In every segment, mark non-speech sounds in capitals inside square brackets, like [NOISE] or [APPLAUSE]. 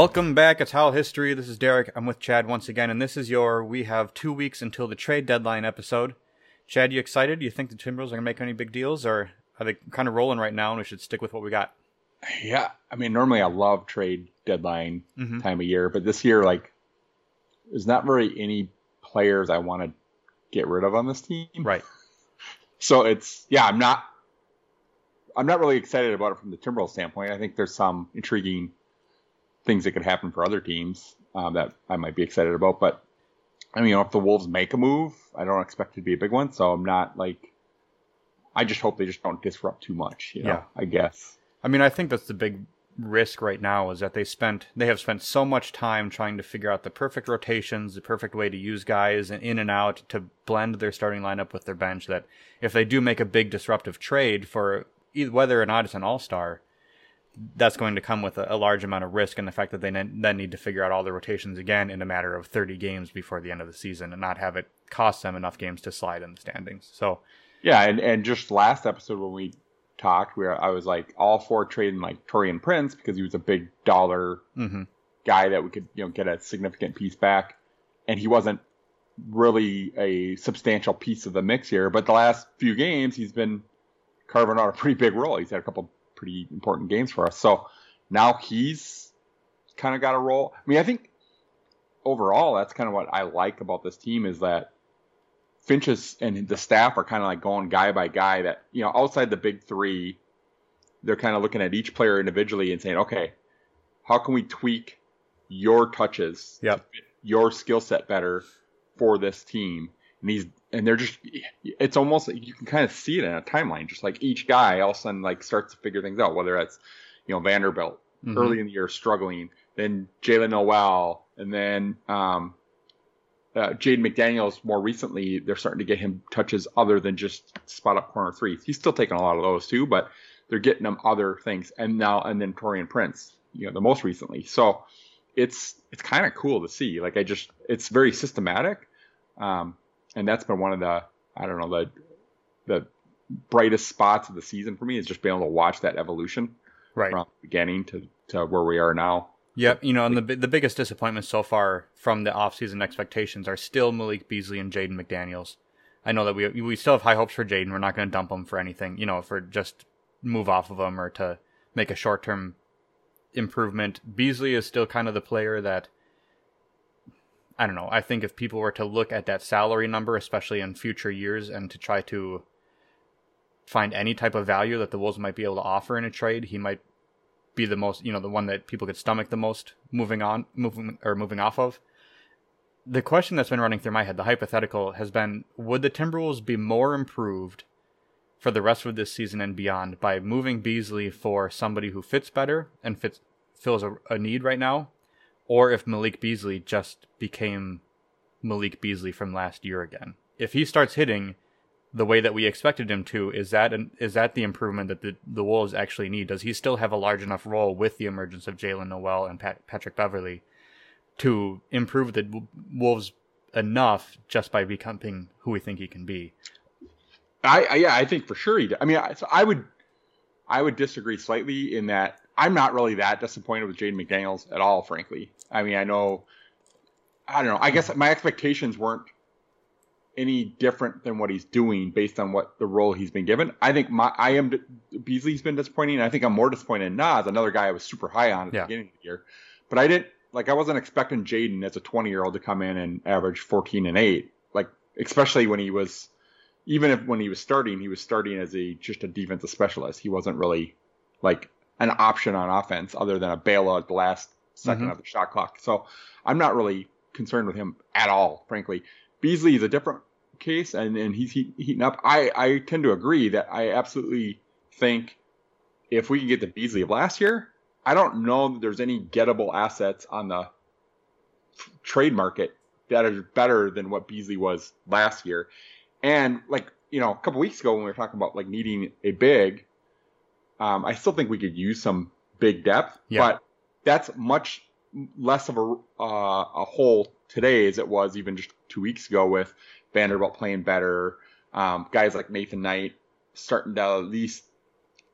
Welcome back. It's Howl History. This is Derek. I'm with Chad once again, and this is your We Have Two Weeks Until the Trade Deadline episode. Chad, you excited? Do you think the Timberwolves are going to make any big deals, or are they kind of rolling right now and we should stick with what we got? Yeah, I mean, normally I love trade deadline Mhm. time of year, but this year, like, there's not really any players I want to get rid of on this team. Right. [LAUGHS] So it's yeah, I'm not I'm not really excited about it from the Timberwolves standpoint. I think there's some intriguing things that could happen for other teams um, that I might be excited about. But I mean, you know, if the Wolves make a move, I don't expect it to be a big one. So I'm not like I just hope they just don't disrupt too much. You know, Yeah. I guess. I mean, I think that's the big risk right now is that they spent they have spent so much time trying to figure out the perfect rotations, the perfect way to use guys and in and out to blend their starting lineup with their bench that if they do make a big disruptive trade for either, whether or not it's an all-star, that's going to come with a, a large amount of risk and the fact that they then then need to figure out all the rotations again in a matter of 30 games before the end of the season and not have it cost them enough games to slide in the standings. So, Yeah, and, and just last episode when we talked, where I was like all for trading like Taurean Prince because he was a big dollar mhm. guy that we could you know get a significant piece back, and he wasn't really a substantial piece of the mix here. But the last few games, he's been carving out a pretty big role. He's had a couple pretty important games for us. So now he's kind of got a role. I mean, I think overall that's kind of what I like about this team is that Finch's and the staff are kind of like going guy by guy. That you know, outside the big three, they're kind of looking at each player individually and saying, okay, how can we tweak your touches, Yep. to fit your skill set better for this team? And he's and they're just, it's almost like you can kind of see it in a timeline. Just like each guy all of a sudden like starts to figure things out, whether that's you know Vanderbilt Mhm. early in the year struggling, then Jaylen Nowell, and then um, uh, Jaden McDaniels more recently, they're starting to get him touches other than just spot up corner threes. He's still taking a lot of those too, but they're getting him other things. And now, and then Taurean Prince, you know, the most recently. So it's, it's kind of cool to see. Like I just, it's very systematic. Um, and that's been one of the, I don't know, the, the brightest spots of the season for me is just being able to watch that evolution right. from beginning to, to where we are now. Yep, you know, and the the biggest disappointments so far from the offseason expectations are still Malik Beasley and Jaden McDaniels. I know that we we still have high hopes for Jaden. We're not going to dump him for anything, you know, for just move off of him or to make a short term improvement. Beasley is still kind of the player that I don't know. I think if people were to look at that salary number, especially in future years, and to try to find any type of value that the Wolves might be able to offer in a trade, he might be the most, you know, the one that people could stomach the most moving on, moving or moving off of. The question that's been running through my head, the hypothetical, has been: Would the Timberwolves be more improved for the rest of this season and beyond by moving Beasley for somebody who fits better and fits fills a, a need right now, or if Malik Beasley just became Malik Beasley from last year again? If he starts hitting the way that we expected him to, is that an, is that the improvement that the, the Wolves actually need? Does he still have a large enough role with the emergence of Jaylen Nowell and Pat, Patrick Beverley to improve the Wolves enough just by becoming who we think he can be? I, I yeah, I think for sure he. Did. I mean, I, so I would, I would disagree slightly in that I'm not really that disappointed with Jaden McDaniels at all. Frankly, I mean, I know, I don't know. I guess my expectations weren't any different than what he's doing based on what the role he's been given. I think my I am Beasley's been disappointing. And I think I'm more disappointed in Naz, another guy I was super high on at Yeah. the beginning of the year, but I didn't like I wasn't expecting Jaden as a 20 year old to come in and average 14 and eight, like especially when he was even if when he was starting, he was starting as a just a defensive specialist. He wasn't really like an option on offense other than a bailout at the last 2nd Mhm. of the shot clock. So I'm not really concerned with him at all, frankly. Beasley is a different case, and, and he's heat, heating up. I, I tend to agree that I absolutely think if we can get the Beasley of last year, I don't know that there's any gettable assets on the trade market that are better than what Beasley was last year. And like you know, a couple weeks ago when we were talking about like needing a big, um, I still think we could use some big depth, Yeah. but that's much less of a uh, a hole today as it was even just two weeks ago with Vanderbilt playing better, um, guys like Nathan Knight starting to at least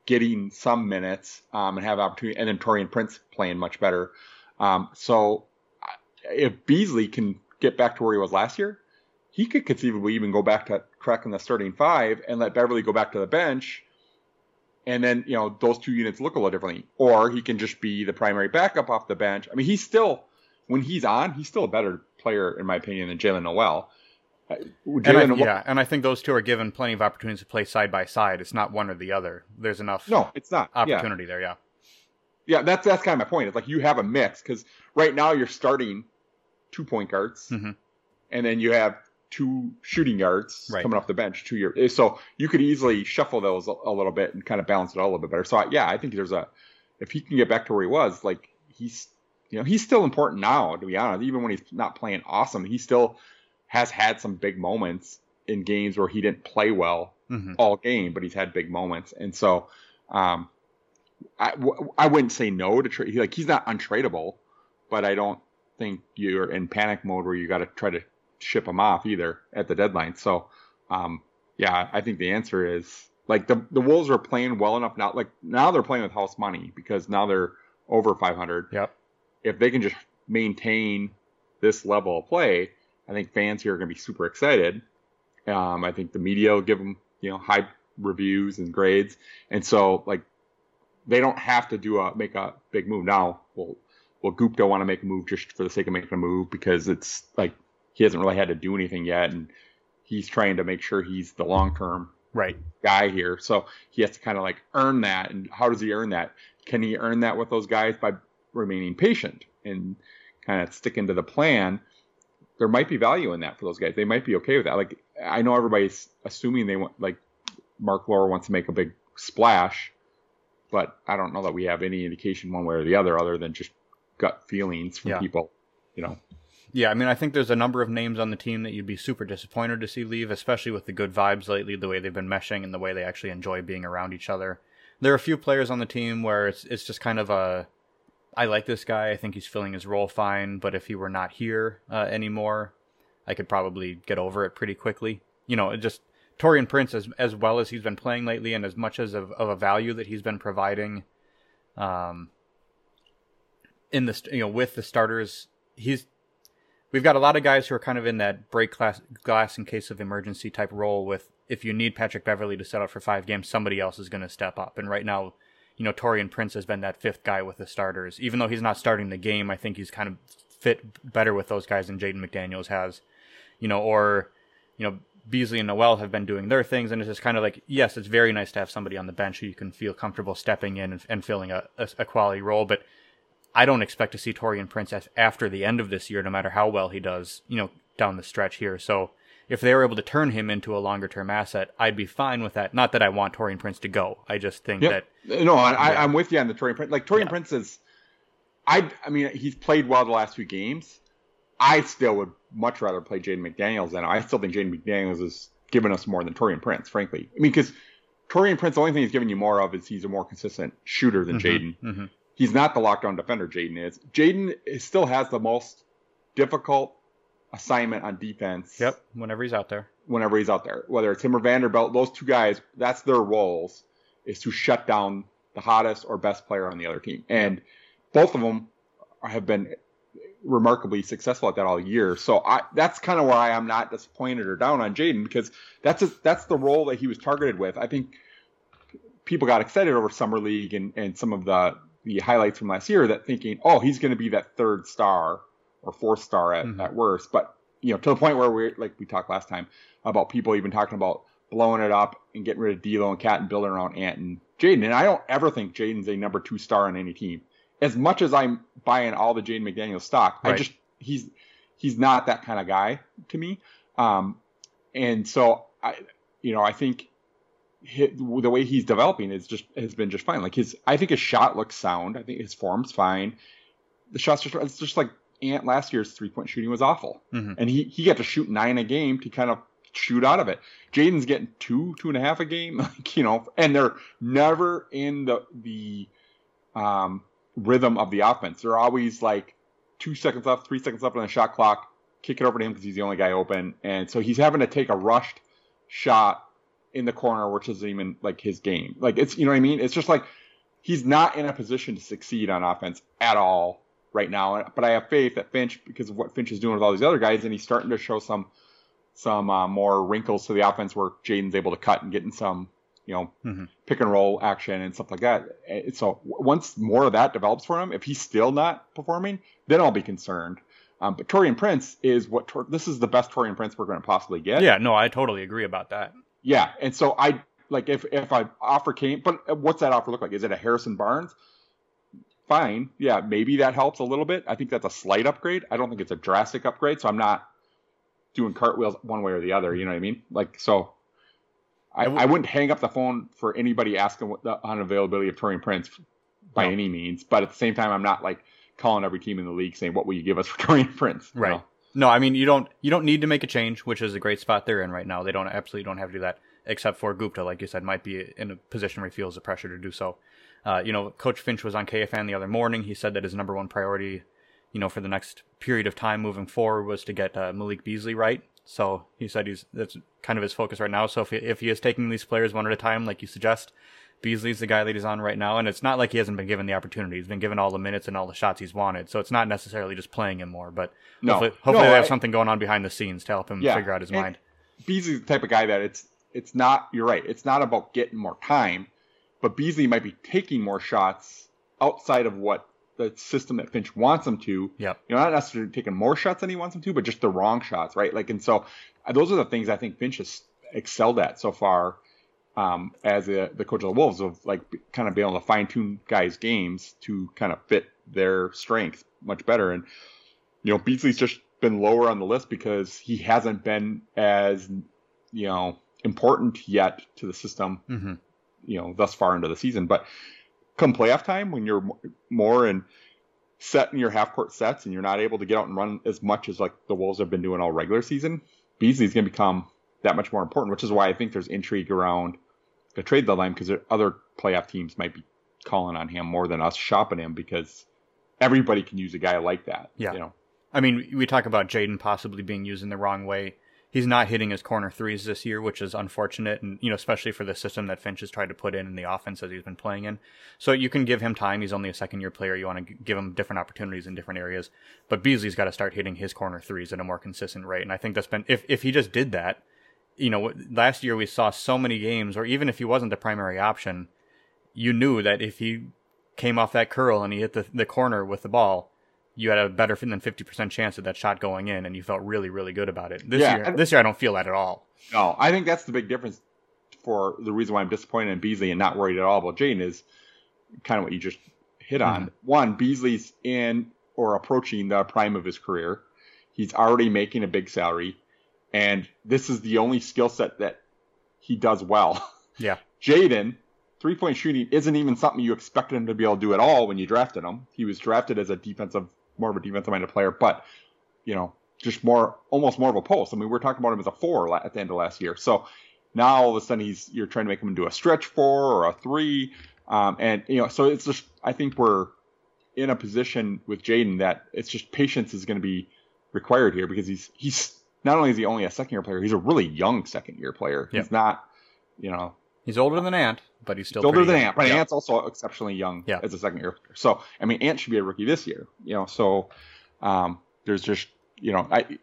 getting some minutes um, and have opportunity, and then Taurean Prince playing much better. Um, so if Beasley can get back to where he was last year, he could conceivably even go back to cracking the starting five and let Beverley go back to the bench. And then, you know, those two units look a little differently. Or he can just be the primary backup off the bench. I mean, he's still, when he's on, he's still a better player, in my opinion, than Jaylen Nowell. Uh, and I, yeah, and I think those two are given plenty of opportunities to play side by side. It's not one or the other. There's enough. No, it's not opportunity yeah. there. Yeah. Yeah, that's that's kind of my point. It's like you have a mix because right now you're starting two point guards, mm-hmm. and then you have two shooting guards right. coming off the bench. Two years, so you could easily shuffle those a, a, little bit and kind of balance it out a little bit better. So I, yeah, I think there's a if he can get back to where he was, like he's you know he's still important now. To be honest, even when he's not playing awesome, he still has had some big moments in games where he didn't play well mm-hmm. all game, but he's had big moments, and so. Um, I, I wouldn't say no to trade. Like he's not untradeable, but I don't think you're in panic mode where you got to try to ship him off either at the deadline. So, um, yeah, I think the answer is like the the Wolves are playing well enough now. Like now they're playing with house money because now they're over 500. Yep. If they can just maintain this level of play, I think fans here are going to be super excited. Um, I think the media will give them you know high reviews and grades, and so like they don't have to do a make a big move now. Well, will Gupta want to make a move just for the sake of making a move because it's like he hasn't really had to do anything yet, and he's trying to make sure he's the long term right guy here. So he has to kind of like earn that. And how does he earn that? Can he earn that with those guys by remaining patient and kind of sticking to the plan? There might be value in that for those guys. They might be okay with that. Like I know everybody's assuming they want like Marc Lore wants to make a big splash but I don't know that we have any indication one way or the other, other than just gut feelings from yeah. people. You know. Yeah, I mean, I think there's a number of names on the team that you'd be super disappointed to see leave, especially with the good vibes lately, the way they've been meshing and the way they actually enjoy being around each other. There are a few players on the team where it's it's just kind of a I like this guy. I think he's filling his role fine, but if he were not here uh, anymore, I could probably get over it pretty quickly. You know, just Taurean Prince, as as well as he's been playing lately, and as much as of, of a value that he's been providing, um, in the you know with the starters, he's we've got a lot of guys who are kind of in that break glass, glass in case of emergency type role. With if you need Patrick Beverley to set up for five games, somebody else is going to step up. And right now, you know, Taurean Prince has been that fifth guy with the starters. Even though he's not starting the game, I think he's kind of fit better with those guys than Jaden McDaniels has. You know, or you know, Beasley and Nowell have been doing their things, and it's just kind of like, yes, it's very nice to have somebody on the bench who you can feel comfortable stepping in and, and filling a, a, a, quality role. But I don't expect to see Taurean Prince after the end of this year, no matter how well he does, you know, down the stretch here. So if they were able to turn him into a longer term asset, I'd be fine with that. Not that I want Taurean Prince to go. I just think yep. that no, I, yeah. I'm with you on the Taurean Prince. Like Taurean yeah. Prince is, I, I mean, he's played well the last few games. I still would much rather play Jaden McDaniels than I still think Jaden McDaniels is giving us more than Taurean Prince, frankly. I mean, because Taurean Prince, the only thing he's giving you more of is he's a more consistent shooter than mm-hmm, Jaden. Mm-hmm. He's not the lockdown defender Jaden is. Jaden still has the most difficult assignment on defense. Yep, whenever he's out there. Whenever he's out there. Whether it's him or Vanderbilt, those two guys, that's their roles, is to shut down the hottest or best player on the other team. And both of them have been remarkably successful at that all year. So I, that's kind of why I'm not disappointed or down on Jaden because that's a, that's the role that he was targeted with. I think people got excited over summer league and, and some of the the highlights from last year that thinking, oh, he's going to be that third star or fourth star at, mm-hmm. at worst. But you know, to the point where we're like we talked last time about people even talking about blowing it up and getting rid of D'Lo and KAT and building around Ant and Jaden. And I don't ever think Jaden's a number two star on any team as much as I'm buying all the Jaden McDaniel stock, right. I just he's he's not that kind of guy to me. Um, and so I, you know, I think his, the way he's developing is just has been just fine. Like his, I think his shot looks sound. I think his form's fine. The shots just it's just like Ant last year's three point shooting was awful, mm-hmm. and he he got to shoot nine a game to kind of shoot out of it. Jaden's getting two two and a half a game, [LAUGHS] like you know, and they're never in the the um rhythm of the offense. They're always like two seconds left, three seconds left on the shot clock, kick it over to him because he's the only guy open, and so he's having to take a rushed shot in the corner, which isn't even like his game. Like it's you know what I mean. It's just like he's not in a position to succeed on offense at all right now. But I have faith that Finch, because of what Finch is doing with all these other guys, and he's starting to show some some uh, more wrinkles to the offense where Jaden's able to cut and get in some you know Mm-hmm. pick and roll action and stuff like that. And so once more of that develops for him, if he's still not performing, then I'll be concerned. Um, but Taurean Prince is what Tor- this is the best Taurean Prince we're going to possibly get. Yeah, no, I totally agree about that. Yeah, and so I like if if I offer came, but what's that offer look like? Is it a Harrison Barnes? Fine, yeah, maybe that helps a little bit. I think that's a slight upgrade. I don't think it's a drastic upgrade, so I'm not doing cartwheels one way or the other. You know what I mean? Like so, I, I wouldn't hang up the phone for anybody asking what the unavailability of Taurean Prince by No. any means. But at the same time, I'm not like calling every team in the league saying, "What will you give us for Taurean Prince?" you Right. know? No, I mean you don't you don't need to make a change, which is a great spot they're in right now. They don't absolutely don't have to do that, except for Gupta, like you said, might be in a position where he feels the pressure to do so. Uh, you know, Coach Finch was on KFAN the other morning. He said that his number one priority, you know, for the next period of time moving forward was to get uh, Malik Beasley right. So he said he's that's kind of his focus right now. So if he, if he is taking these players one at a time, like you suggest, Beasley's the guy that he's on right now, and it's not like he hasn't been given the opportunity. He's been given all the minutes and all the shots he's wanted. So it's not necessarily just playing him more, but No. hopefully, hopefully No, they have I- something going on behind the scenes to help him Yeah, figure out his and- mind. Beasley's the type of guy that it's it's not. You're right. It's not about getting more time, but Beasley might be taking more shots outside of what the system that Finch wants him to. Yep. You know, not necessarily taking more shots than he wants him to, but just the wrong shots, right? Like, and so those are the things I think Finch has excelled at so far. Um, as a, the coach of the Wolves, of like kind of being able to fine tune guys' games to kind of fit their strengths much better. And you know, Beasley's just been lower on the list because he hasn't been as you know important yet to the system hmm you know thus far into the season but come playoff time when you're more in set in your half court sets and you're not able to get out and run as much as like the wolves have been doing all regular season beasley's going to become that much more important which is why i think there's intrigue around the trade deadline because other playoff teams might be calling on him more than us shopping him because everybody can use a guy like that Yeah. you know I mean, we talk about Jaden possibly being used in the wrong way. He's not hitting his corner threes this year, which is unfortunate, and you know, especially for the system that Finch has tried to put in in the offense that he's been playing in. So you can give him time. He's only a second year player. You want to give him different opportunities in different areas. But Beasley's got to start hitting his corner threes at a more consistent rate, and I think that's been if if he just did that, you know, last year we saw so many games, or even if he wasn't the primary option, you knew that if he came off that curl and he hit the, the corner with the ball, you had a better than 50% chance of that shot going in and you felt really, really good about it. This Yeah, year, and- this year I don't feel that at all. No, I think that's the big difference for the reason why I'm disappointed in Beasley and not worried at all about Jaden is kind of what you just hit on. Mm-hmm. One, Beasley's in or approaching the prime of his career. He's already making a big salary, and this is the only skill set that he does well. [LAUGHS] Yeah. Jaden, three point shooting isn't even something you expected him to be able to do at all when you drafted him. He was drafted as a defensive, more of a defensive minded player, but you know, just more, almost more of a post. I mean, we we're talking about him as a four at the end of last year. So now all of a sudden he's, you're trying to make him into a stretch four or a three. Um, and you know, so it's just, I think we're in a position with Jaden that it's just patience is going to be required here because he's, he's not only is he only a second year player, he's a really young second year player. Yep. He's not, you know, He's older than Ant, but he's still older than young. Ant, but Yeah. Ant's also exceptionally young Yeah. as a second year. player. So I mean, Ant should be a rookie this year. You know, so um, there's just you know, I, I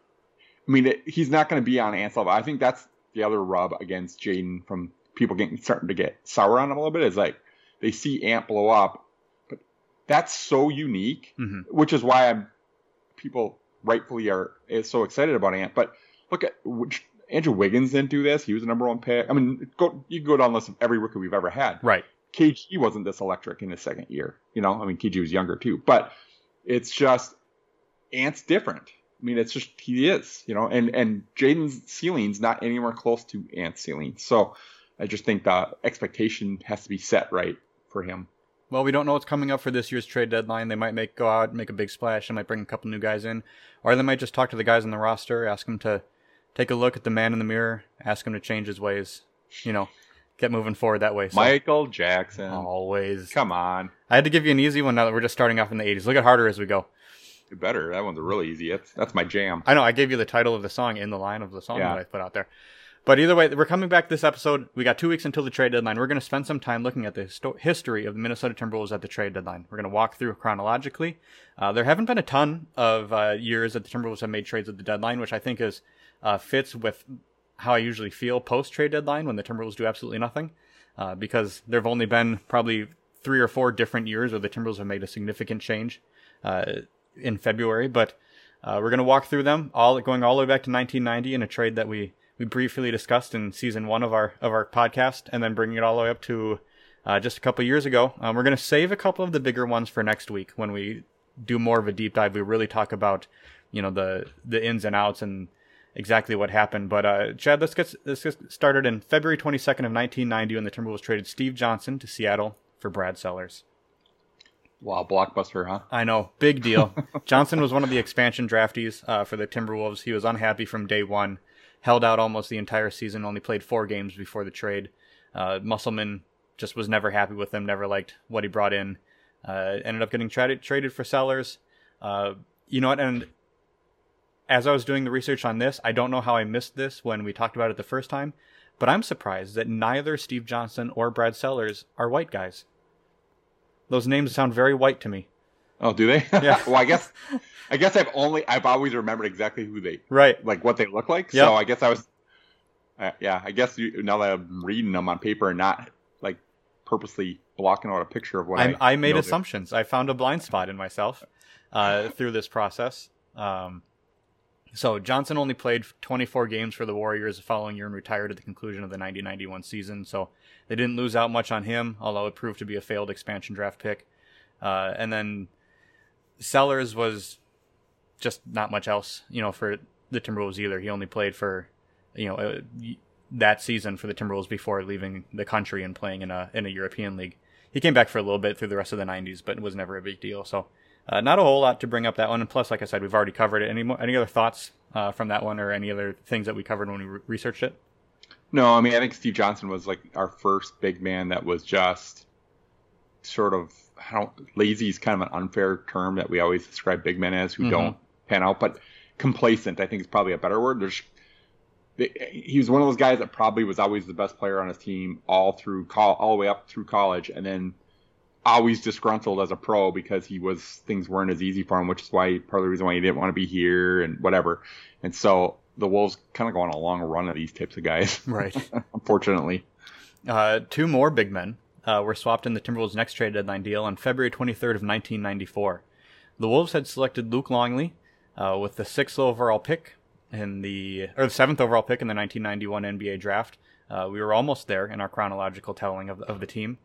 mean, it, he's not going to be on Ant's level. I think that's the other rub against Jaden from people getting starting to get sour on him a little bit is like they see Ant blow up, but that's so unique, Mhm. which is why I'm people rightfully are is so excited about Ant. But look at which. Andrew Wiggins didn't do this. He was the number one pick. I mean, go you can go down the list of every rookie we've ever had. Right. KG wasn't this electric in his second year. You know, I mean, KG was younger too, but it's just Ant's different. I mean, it's just he is, you know, and and Jaden's ceiling's not anywhere close to Ant's ceiling. So I just think the expectation has to be set right for him. Well, we don't know what's coming up for this year's trade deadline. They might make go out, make a big splash, they might bring a couple new guys in, or they might just talk to the guys on the roster, ask them to take a look at the man in the mirror, ask him to change his ways. You know, get moving forward that way. So, Michael Jackson, always. come on, I had to give you an easy one now that we're just starting off in the 80s. Look at harder as we go. you better. That one's really easy. That's that's my jam. I know I gave you the title of the song in the line of the song Yeah. that I put out there. But either way, we're coming back this episode. We got two weeks until the trade deadline. We're going to spend some time looking at the histo- history of the Minnesota Timberwolves at the trade deadline. We're going to walk through chronologically. Uh, there haven't been a ton of uh, years that the Timberwolves have made trades at the deadline, which I think is uh, fits with how I usually feel post trade deadline when the Timberwolves do absolutely nothing. Uh, because there have only been probably three or four different years where the Timberwolves have made a significant change uh, in February. But uh, we're going to walk through them all, going all the way back to 1990 in a trade that we we briefly discussed in season one of our of our podcast, and then bringing it all the way up to uh, just a couple years ago. Um, we're going to save a couple of the bigger ones for next week when we do more of a deep dive. We really talk about you know the the ins and outs and exactly what happened. But uh, Chad, let's get let's get started in February 22nd of 1990 when the Timberwolves traded Steve Johnson to Seattle for Brad Sellers. Wow, blockbuster, huh? I know, big deal. [LAUGHS] Johnson was one of the expansion draftees uh, for the Timberwolves. He was unhappy from day one held out almost the entire season, only played four games before the trade. Uh, Musselman just was never happy with him, never liked what he brought in. Uh, ended up getting traded traded for Sellers. Uh, you know what? And as I was doing the research on this, I don't know how I missed this when we talked about it the first time, but I'm surprised that neither Steve Johnson or Brad Sellers are white guys. Those names sound very white to me. Oh, do they? Yeah. [LAUGHS] well, I guess, I guess I've only I've always remembered exactly who they right, like what they look like. Yep. So I guess I was, uh, yeah. I guess you, now that I'm reading them on paper and not like purposely blocking out a picture of what I I, I made assumptions. I found a blind spot in myself uh, through this process. Um, so Johnson only played 24 games for the Warriors the following year and retired at the conclusion of the 90-91 season. So they didn't lose out much on him, although it proved to be a failed expansion draft pick. Uh, and then Sellers was just not much else, you know, for the Timberwolves either. He only played for, you know, uh, that season for the Timberwolves before leaving the country and playing in a in a European league. He came back for a little bit through the rest of the 90s, but it was never a big deal. So, uh, not a whole lot to bring up that one. And plus, like I said, we've already covered it. Any mo- any other thoughts uh, from that one, or any other things that we covered when we re- researched it? No, I mean I think Steve Johnson was like our first big man that was just sort of lazy is kind of an unfair term that we always describe big men as who Mhm. don't pan out, but complacent I think is probably a better word. There's he was one of those guys that probably was always the best player on his team all through col- all the way up through college, and then always disgruntled as a pro because he was things weren't as easy for him, which is why part of the reason why he didn't want to be here and whatever. And so the Wolves kind of go on a long run of these types of guys, Right. [LAUGHS] unfortunately. Uh, two more big men uh, were swapped in the Timberwolves' next trade deadline deal on February 23rd of 1994. The Wolves had selected Luke Longley uh, with the sixth overall pick in the or the seventh overall pick in the 1991 NBA draft. Uh, we were almost there in our chronological telling of, of the team,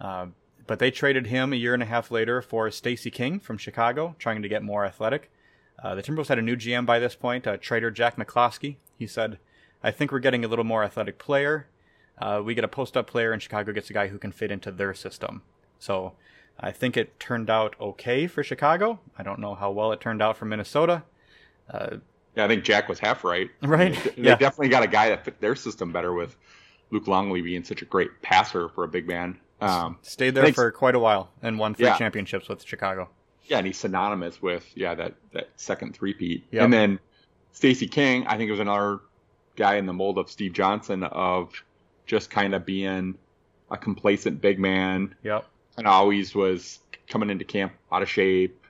uh, but they traded him a year and a half later for Stacey King from Chicago, trying to get more athletic. Uh, the Timberwolves had a new GM by this point, uh, trader Jack McCloskey. He said, "I think we're getting a little more athletic player." Uh, we get a post up player, and Chicago gets a guy who can fit into their system. So I think it turned out okay for Chicago. I don't know how well it turned out for Minnesota. Uh, Yeah, I think Jack was half right. [LAUGHS] Right, They yeah. definitely got a guy that fit their system better with Luke Longley being such a great passer for a big man. Um, stayed there for quite a while and won three Yeah. championships with Chicago. yeah, and he's synonymous with yeah that that second three-peat. Yep. And then Stacey King, I think it was another guy in the mold of Steve Johnson of just kind of being a complacent big man Yep. and always was coming into camp out of shape.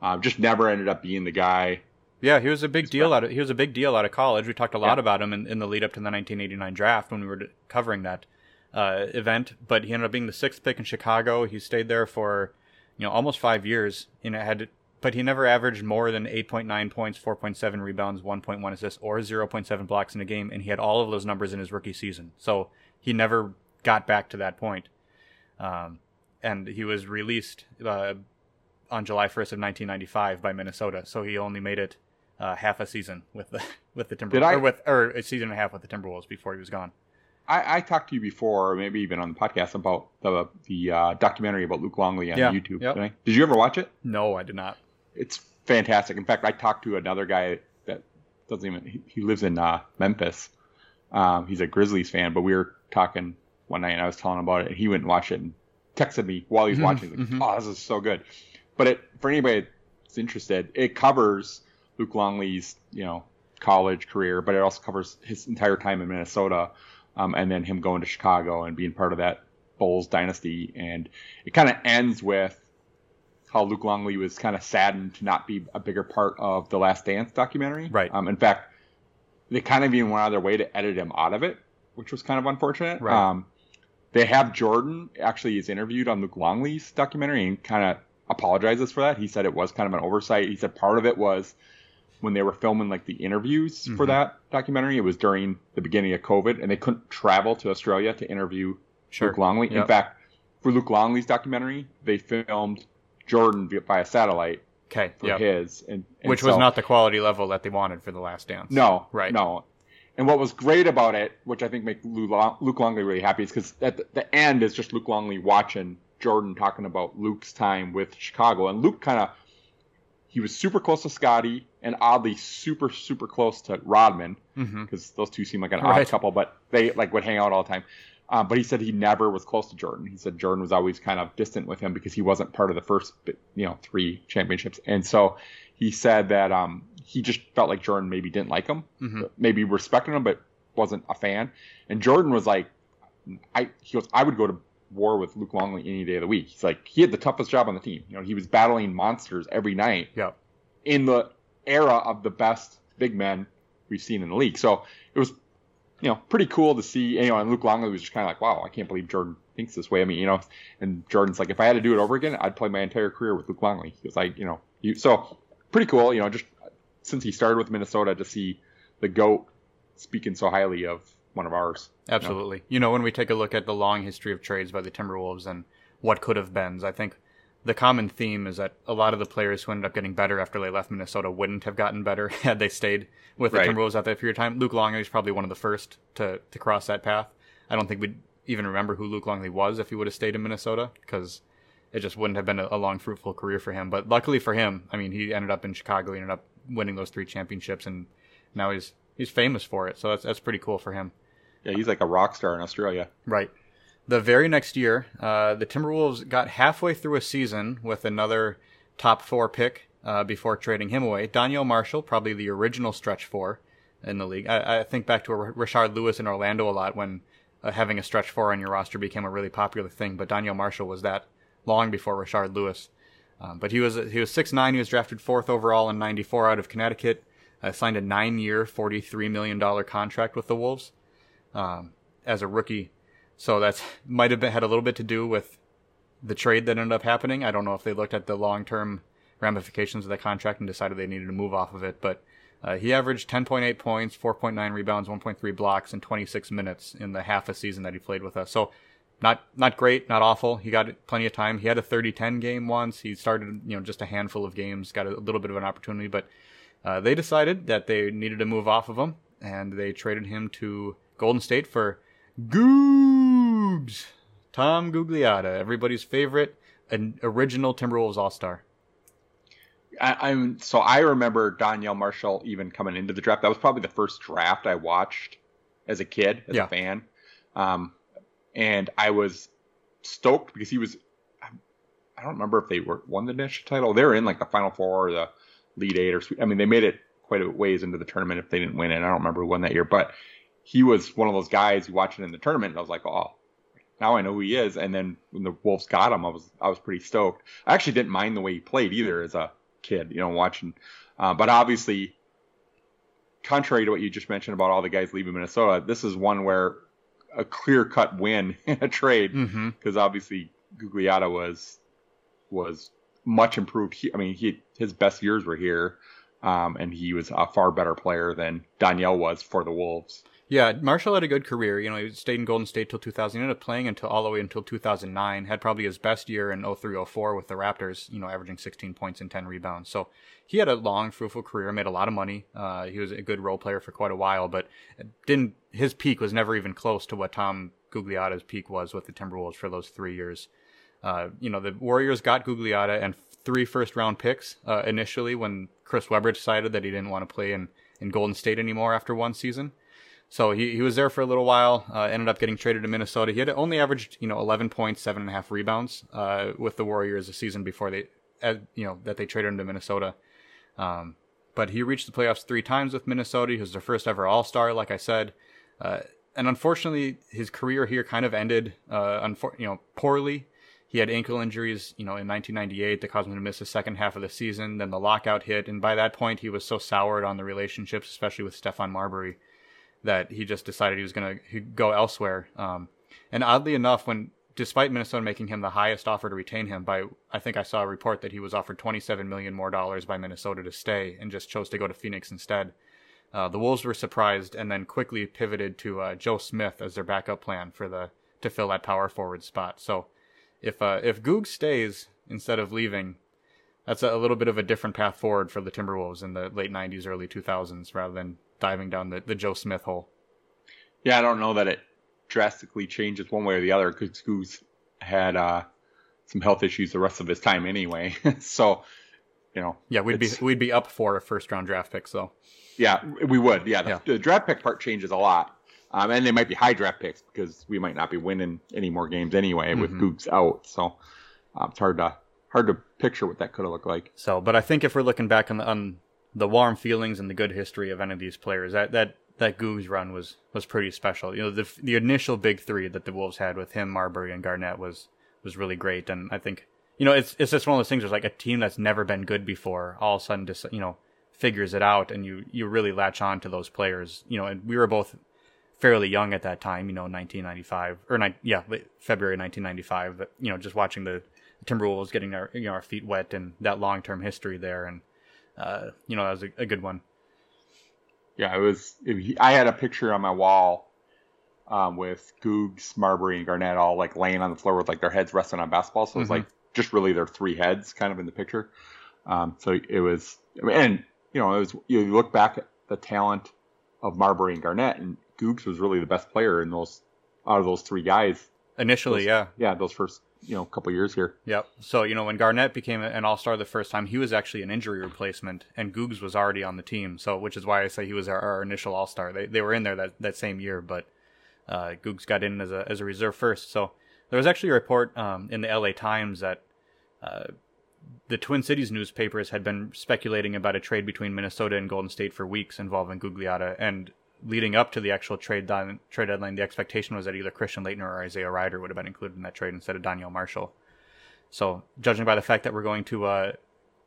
Um, just never ended up being the guy. Yeah, he was a big deal out of he was a big deal out of college. We talked a lot Yeah. about him in, in the lead up to the 1989 draft when we were covering that uh, event. But he ended up being the sixth pick in Chicago. He stayed there for you know almost five years. You know, had but he never averaged more than 8.9 points, 4.7 rebounds, 1.1 assists, or 0.7 blocks in a game, and he had all of those numbers in his rookie season. So he never got back to that point. Um, and he was released uh, on July 1st of 1995 by Minnesota. So he only made it uh, half a season with the [LAUGHS] with the Timberwolves, Did I- or with or a season and a half with the Timberwolves before he was gone. I, I talked to you before, or maybe even on the podcast about the the uh, documentary about Luke Longley on Yeah, YouTube. yep. Did you ever watch it? No, I did not. It's fantastic. In fact, I talked to another guy that doesn't even he, he lives in uh, Memphis. Um, he's a Grizzlies fan, but we were talking one night and I was telling him about it, and he went and watched it and texted me while he was Mhm, watching. Like, mhm. Oh, this is so good. But it for anybody that's interested, it covers Luke Longley's you know college career, but it also covers his entire time in Minnesota, um, and then him going to Chicago and being part of that Bulls dynasty. And it kind of ends with how Luke Longley was kind of saddened to not be a bigger part of the Last Dance documentary. Right. Um, in fact, they kind of even went out of their way to edit him out of it, which was kind of unfortunate. Right. Um, they have Jordan actually is interviewed on Luke Longley's documentary and kind of apologizes for that. He said it was kind of an oversight. He said part of it was when they were filming like the interviews Mm-hmm. for that documentary. It was during the beginning of COVID, and they couldn't travel to Australia to interview Sure. Luke Longley. In fact, for Luke Longley's documentary, they filmed Jordan by a satellite Okay. for Yeah. his, and, and Which was not the quality level that they wanted for the Last Dance. no, Right. no. And what was great about it, which I think made Luke Longley really happy, is because at the, the end is just Luke Longley watching Jordan talking about Luke's time with Chicago, and Luke kind of he was super close to Scottie and oddly super super close to Rodman mm-hmm. because those two seem like an [LAUGHS] Right. odd couple, but they like would hang out all the time. Um, but he said he never was close to Jordan. He said Jordan was always kind of distant with him because he wasn't part of the first, you know, three championships. And so he said that um, he just felt like Jordan maybe didn't like him, hmm maybe respected him, but wasn't a fan. And Jordan was like, I he goes, I would go to war with Luke Longley any day of the week. He's like, he had the toughest job on the team. You know, he was battling monsters every night Yep. in the era of the best big men we've seen in the league. So it was, you know, pretty cool to see. You know, and Luke Longley was just kind of like, wow, I can't believe Jordan thinks this way. I mean, you know, and Jordan's like, if I had to do it over again, I'd play my entire career with Luke Longley. Was like, you know, you, so pretty cool. You know, just since he started with Minnesota to see the goat speaking so highly of one of ours. Absolutely. You know, when we take a look at the long history of trades by the Timberwolves and what could have been, I think the common theme is that a lot of the players who ended up getting better after they left Minnesota wouldn't have gotten better [LAUGHS] had they stayed with the Right. Timberwolves at that period of time. Luke Longley is probably one of the first to, to cross that path. I don't think we'd even remember who Luke Longley was if he would have stayed in Minnesota because it just wouldn't have been a, a long, fruitful career for him. But luckily for him, I mean, he ended up in Chicago, he ended up winning those three championships, and now he's he's famous for it. So that's that's pretty cool for him. Yeah, he's like a rock star in Australia. Right. The very next year, uh, the Timberwolves got halfway through a season with another top four pick uh, before trading him away. Donyell Marshall, probably the original stretch four in the league. I, I think back to Rashard Lewis in Orlando a lot when uh, having a stretch four on your roster became a really popular thing. But Donyell Marshall was that long before Rashard Lewis. Um, but he was he was six nine. He was drafted fourth overall in '94 out of Connecticut. Uh, signed a nine-year, forty-three million dollar contract with the Wolves um, as a rookie. So that might have been, had a little bit to do with the trade that ended up happening. I don't know if they looked at the long-term ramifications of that contract and decided they needed to move off of it. But uh, he averaged 10.8 points, 4.9 rebounds, 1.3 blocks, in 26 minutes in the half a season that he played with us. So not not great, not awful. He got plenty of time. He had a 30-10 game once. He started you know just a handful of games, got a little bit of an opportunity, but uh, they decided that they needed to move off of him, and they traded him to Golden State for Tom Gugliotta, everybody's favorite an original Timberwolves All Star. I, I'm so I remember Donyell Marshall even coming into the draft. That was probably the first draft I watched as a kid, as Yeah. a fan. Um, and I was stoked because he was. I don't remember if they were won the national title. They're in like the final four or the lead eight or. I mean, they made it quite a ways into the tournament if they didn't win it. I don't remember who won that year, but he was one of those guys you watching in the tournament, and I was like, oh. Now I know who he is, and then when the Wolves got him, I was I was pretty stoked. I actually didn't mind the way he played either as a kid, you know, watching. Uh, but obviously, contrary to what you just mentioned about all the guys leaving Minnesota, this is one where a clear cut win [LAUGHS] in a trade Mm-hmm. because obviously Gugliotta was was much improved. He, I mean, he his best years were here, um, and he was a far better player than Donyell was for the Wolves. Yeah, Marshall had a good career. You know, he stayed in Golden State till 2000. He ended up playing until all the way until 2009. Had probably his best year in 0304 with the Raptors. You know, averaging 16 points and 10 rebounds. So he had a long, fruitful career. Made a lot of money. Uh, he was a good role player for quite a while, but didn't. His peak was never even close to what Tom Gugliotta's peak was with the Timberwolves for those three years. Uh, you know, the Warriors got Gugliotta and three first round picks uh, initially when Chris Webber decided that he didn't want to play in, in Golden State anymore after one season. So he, he was there for a little while, uh, ended up getting traded to Minnesota. He had only averaged, you know, 11 points, seven and a half rebounds, uh, with the Warriors a season before they, uh, you know, that they traded him to Minnesota. Um, but he reached the playoffs three times with Minnesota. He was their first ever All Star, like I said. Uh, and unfortunately, his career here kind of ended, uh, unfor- you know, poorly. He had ankle injuries, you know, in 1998 that caused him to miss the second half of the season. Then the lockout hit, and by that point, he was so soured on the relationships, especially with Stephon Marbury, that he just decided he was going to go elsewhere. Um, and oddly enough, when despite Minnesota making him the highest offer to retain him by I think I saw a report that he was offered 27 million more dollars by Minnesota to stay and just chose to go to Phoenix instead. Uh, the Wolves were surprised and then quickly pivoted to uh, Joe Smith as their backup plan for the to fill that power forward spot. So if uh, if Goog stays instead of leaving, that's a, a, little bit of a different path forward for the Timberwolves in the late 90s, early 2000s, rather than diving down the, the Joe Smith hole. Yeah, I don't know that it drastically changes one way or the other because Goose had uh, some health issues the rest of his time anyway. [LAUGHS] so, you know. Yeah, we'd be we'd be up for a first round draft pick. So. Yeah, we would. Yeah, the, yeah. the draft pick part changes a lot, um, and they might be high draft picks because we might not be winning any more games anyway with mm-hmm. Googs out. So um, it's hard to hard to picture what that could have looked like. So, but I think if we're looking back on the, on the warm feelings and the good history of any of these players, that that that Googs run was was pretty special. You know, the the initial big three that the Wolves had with him, Marbury, and Garnett was was really great. And I think you know it's it's just one of those things. Where it's like a team that's never been good before, all of a sudden, just you know, figures it out, and you you really latch on to those players. You know, and we were both fairly young at that time. You know, 1995 or ni- yeah, February 1995. But you know, just watching the Timberwolves getting our you know our feet wet and that long term history there, and uh, you know that was a, a good one yeah, it was. It, I had a picture on my wall um, with Googs, Marbury, and Garnett all like laying on the floor with like their heads resting on basketball. So it was mm-hmm. like just really their three heads kind of in the picture. Um, so it was, I mean, and you know, it was. You look back at the talent of Marbury and Garnett, and Googs was really the best player in those out of those three guys. Initially, those, yeah, yeah, those first you know a couple years here. Yep. So you know when Garnett became an All Star the first time, he was actually an injury replacement, and Googs was already on the team. So which is why I say he was our, our initial All Star. They they were in there that, that same year, but uh, Googs got in as a as a reserve first. So there was actually a report um, in the L.A. Times that. Uh, the Twin Cities newspapers had been speculating about a trade between Minnesota and Golden State for weeks involving Gugliotta, and leading up to the actual trade deadline, trade deadline, the expectation was that either Christian Laettner or Isaiah Rider would have been included in that trade instead of Donyell Marshall. So, judging by the fact that we're going to uh,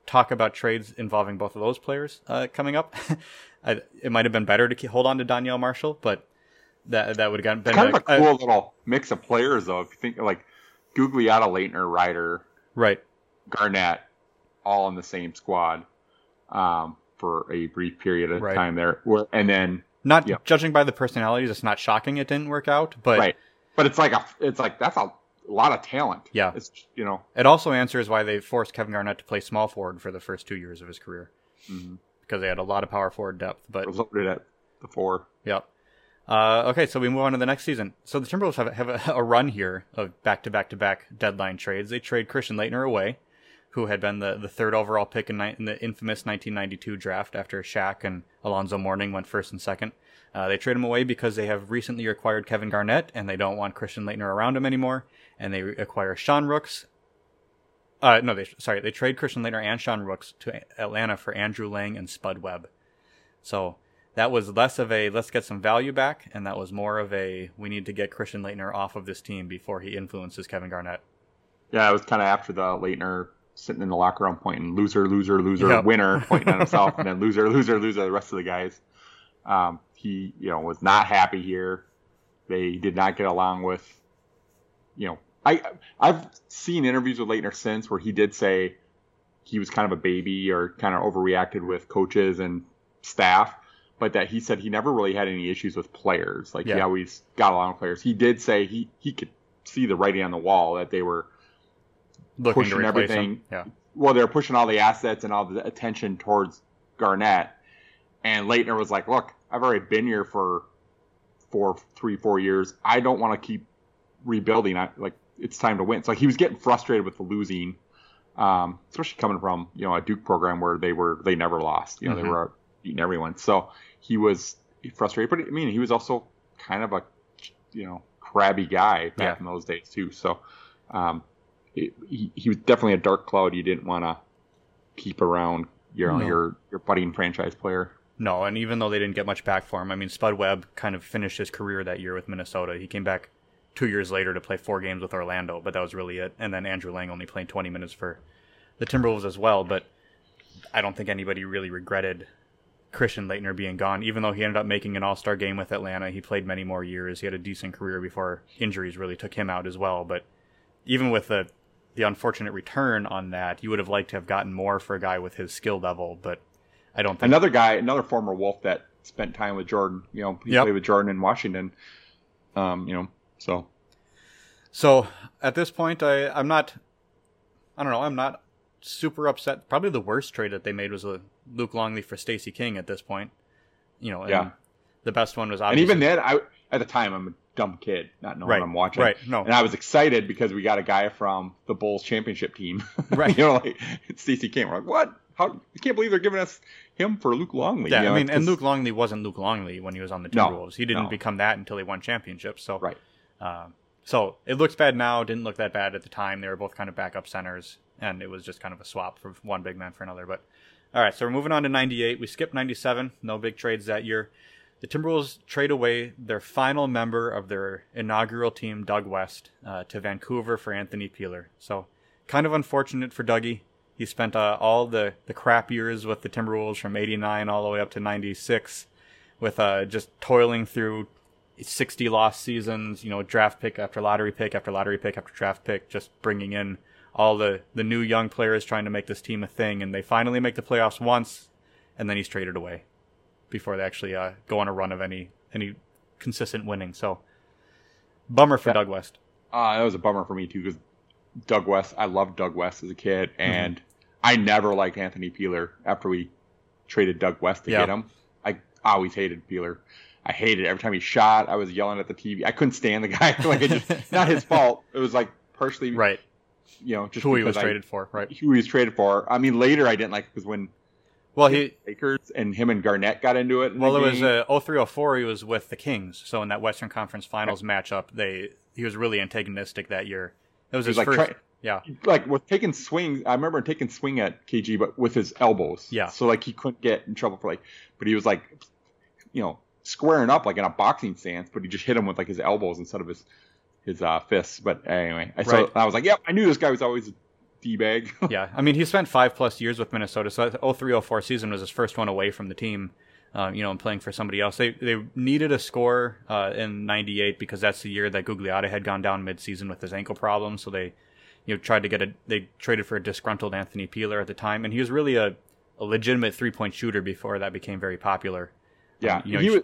talk about trades involving both of those players uh, coming up, [LAUGHS] I, it might have been better to keep, hold on to Donyell Marshall, but that that would have been kind a, of a cool little mix of players, though. If you think like Gugliotta, Laettner, Rider, right, Garnett, all in the same squad um, for a brief period of right. time there, and then not yep. judging by the personalities, it's not shocking it didn't work out, but right. But it's like a, it's like that's a lot of talent. Yeah, it's you know. It also answers why they forced Kevin Garnett to play small forward for the first two years of his career, mm-hmm. because they had a lot of power forward depth. But was loaded at the four. Yep. Uh, okay, so we move on to the next season. So the Timberwolves have, have a, [LAUGHS] a run here of back to back to back deadline trades. They trade Christian Laettner away who had been the, the third overall pick in, ni- in the infamous 1992 draft after Shaq and Alonzo Mourning went first and second. Uh, they trade him away because they have recently acquired Kevin Garnett and they don't want Christian Laettner around him anymore. And they acquire Sean Rooks. Uh, no, they sorry, they trade Christian Laettner and Sean Rooks to Atlanta for Andrew Lang and Spud Webb. So that was less of a let's get some value back, and that was more of a we need to get Christian Laettner off of this team before he influences Kevin Garnett. Yeah, it was kind of after the Laettner sitting in the locker room pointing loser, loser, loser, yep. winner, pointing at himself, and then [LAUGHS] loser, loser, loser, the rest of the guys. Um, he, you know, was not happy here. They did not get along with, you know, I I've seen interviews with Laettner since where he did say he was kind of a baby or kind of overreacted with coaches and staff, but that he said he never really had any issues with players. Like yeah. he always got along with players. He did say he he could see the writing on the wall that they were Looking pushing everything. Yeah. Well, they're pushing all the assets and all the attention towards Garnett, and Laettner was like, "Look, I've already been here for four, three, four years. I don't want to keep rebuilding. I like it's time to win." So he was getting frustrated with the losing, um, especially coming from you know a Duke program where they were they never lost. You know, mm-hmm. they were beating everyone. So he was frustrated, but I mean, he was also kind of a you know crabby guy back yeah. in those days too. So um, he, he was definitely a dark cloud you didn't want to keep around you know No. your your budding franchise player. No, and even though they didn't get much back for him, I mean, Spud Webb kind of finished his career that year with Minnesota. He came back two years later to play four games with Orlando, but that was really it. And then Andrew Lang only played 20 minutes for the Timberwolves as well. But I don't think anybody really regretted Christian Laettner being gone, even though he ended up making an All Star game with Atlanta. He played many more years. He had a decent career before injuries really took him out as well. But even with the the unfortunate return on that, you would have liked to have gotten more for a guy with his skill level. But I don't think Another guy, another former Wolf that spent time with Jordan. You know, he Yep. played with Jordan in Washington. Um, you know, so So at this point, I I'm not, I don't know, I'm not super upset. Probably the worst trade that they made was a Luke Longley for Stacey King at this point. You know, and Yeah. The best one was obviously. and even then, I at the time I'm dumb kid, not knowing right. what I'm watching. Right. No. And I was excited because we got a guy from the Bulls championship team. [LAUGHS] Right. you know, like Stacey King. We're like, what? How? I can't believe they're giving us him for Luke Longley. yeah, you know, I mean, and Luke Longley wasn't Luke Longley when he was on the No, Timberwolves. he didn't no. become that until he won championships. So Right. Um, so it looks bad now. Didn't look that bad at the time. They were both kind of backup centers, and it was just kind of a swap from one big man for another. But all right, so we're moving on to '98. We skipped '97. No big trades that year. The Timberwolves trade away their final member of their inaugural team, Doug West, uh, to Vancouver for Anthony Peeler. So kind of unfortunate for Dougie. He spent uh, all the, the crap years with the Timberwolves from 89 all the way up to 96 with uh, just toiling through 60 lost seasons, you know, draft pick after lottery pick after lottery pick after draft pick, just bringing in all the, the new young players trying to make this team a thing. And they finally make the playoffs once, and then he's traded away before they actually uh, go on a run of any any consistent winning. So, bummer for Yeah. Doug West. Uh, that was a bummer for me too because Doug West. I loved Doug West as a kid, Mm-hmm. and I never liked Anthony Peeler after we traded Doug West to Yeah. get him. I always hated Peeler. I hated it every time he shot. I was yelling at the TV. I couldn't stand the [LAUGHS] guy. like it just not his fault. It was like partially, Right. you know, just Who he was I- traded for. Right. Who he was traded for. I mean, later I didn't like it because when Well, he Lakers and him and Garnett got into it. in Well, it was uh, 0304 He was with the Kings, so in that Western Conference Finals matchup, they he was really antagonistic that year. It was his like, first. try- yeah, like with taking swings. I remember taking swing at KG, but with his elbows. Yeah. So like he couldn't get in trouble for like, but he was like, you know, squaring up like in a boxing stance, but he just hit him with like his elbows instead of his his uh, fists. But anyway, I so I was like, yep, I knew this guy was always a d bag. yeah. I mean, he spent five plus years with Minnesota, so that 0304 season was his first one away from the team. Uh, you know, and playing for somebody else. They they needed a score uh, in '98 because that's the year that Gugliotta had gone down midseason with his ankle problem. So they, you know, tried to get a. They traded for a disgruntled Anthony Peeler at the time, and he was really a, a legitimate three point shooter before that became very popular. yeah, Um, you know, he was.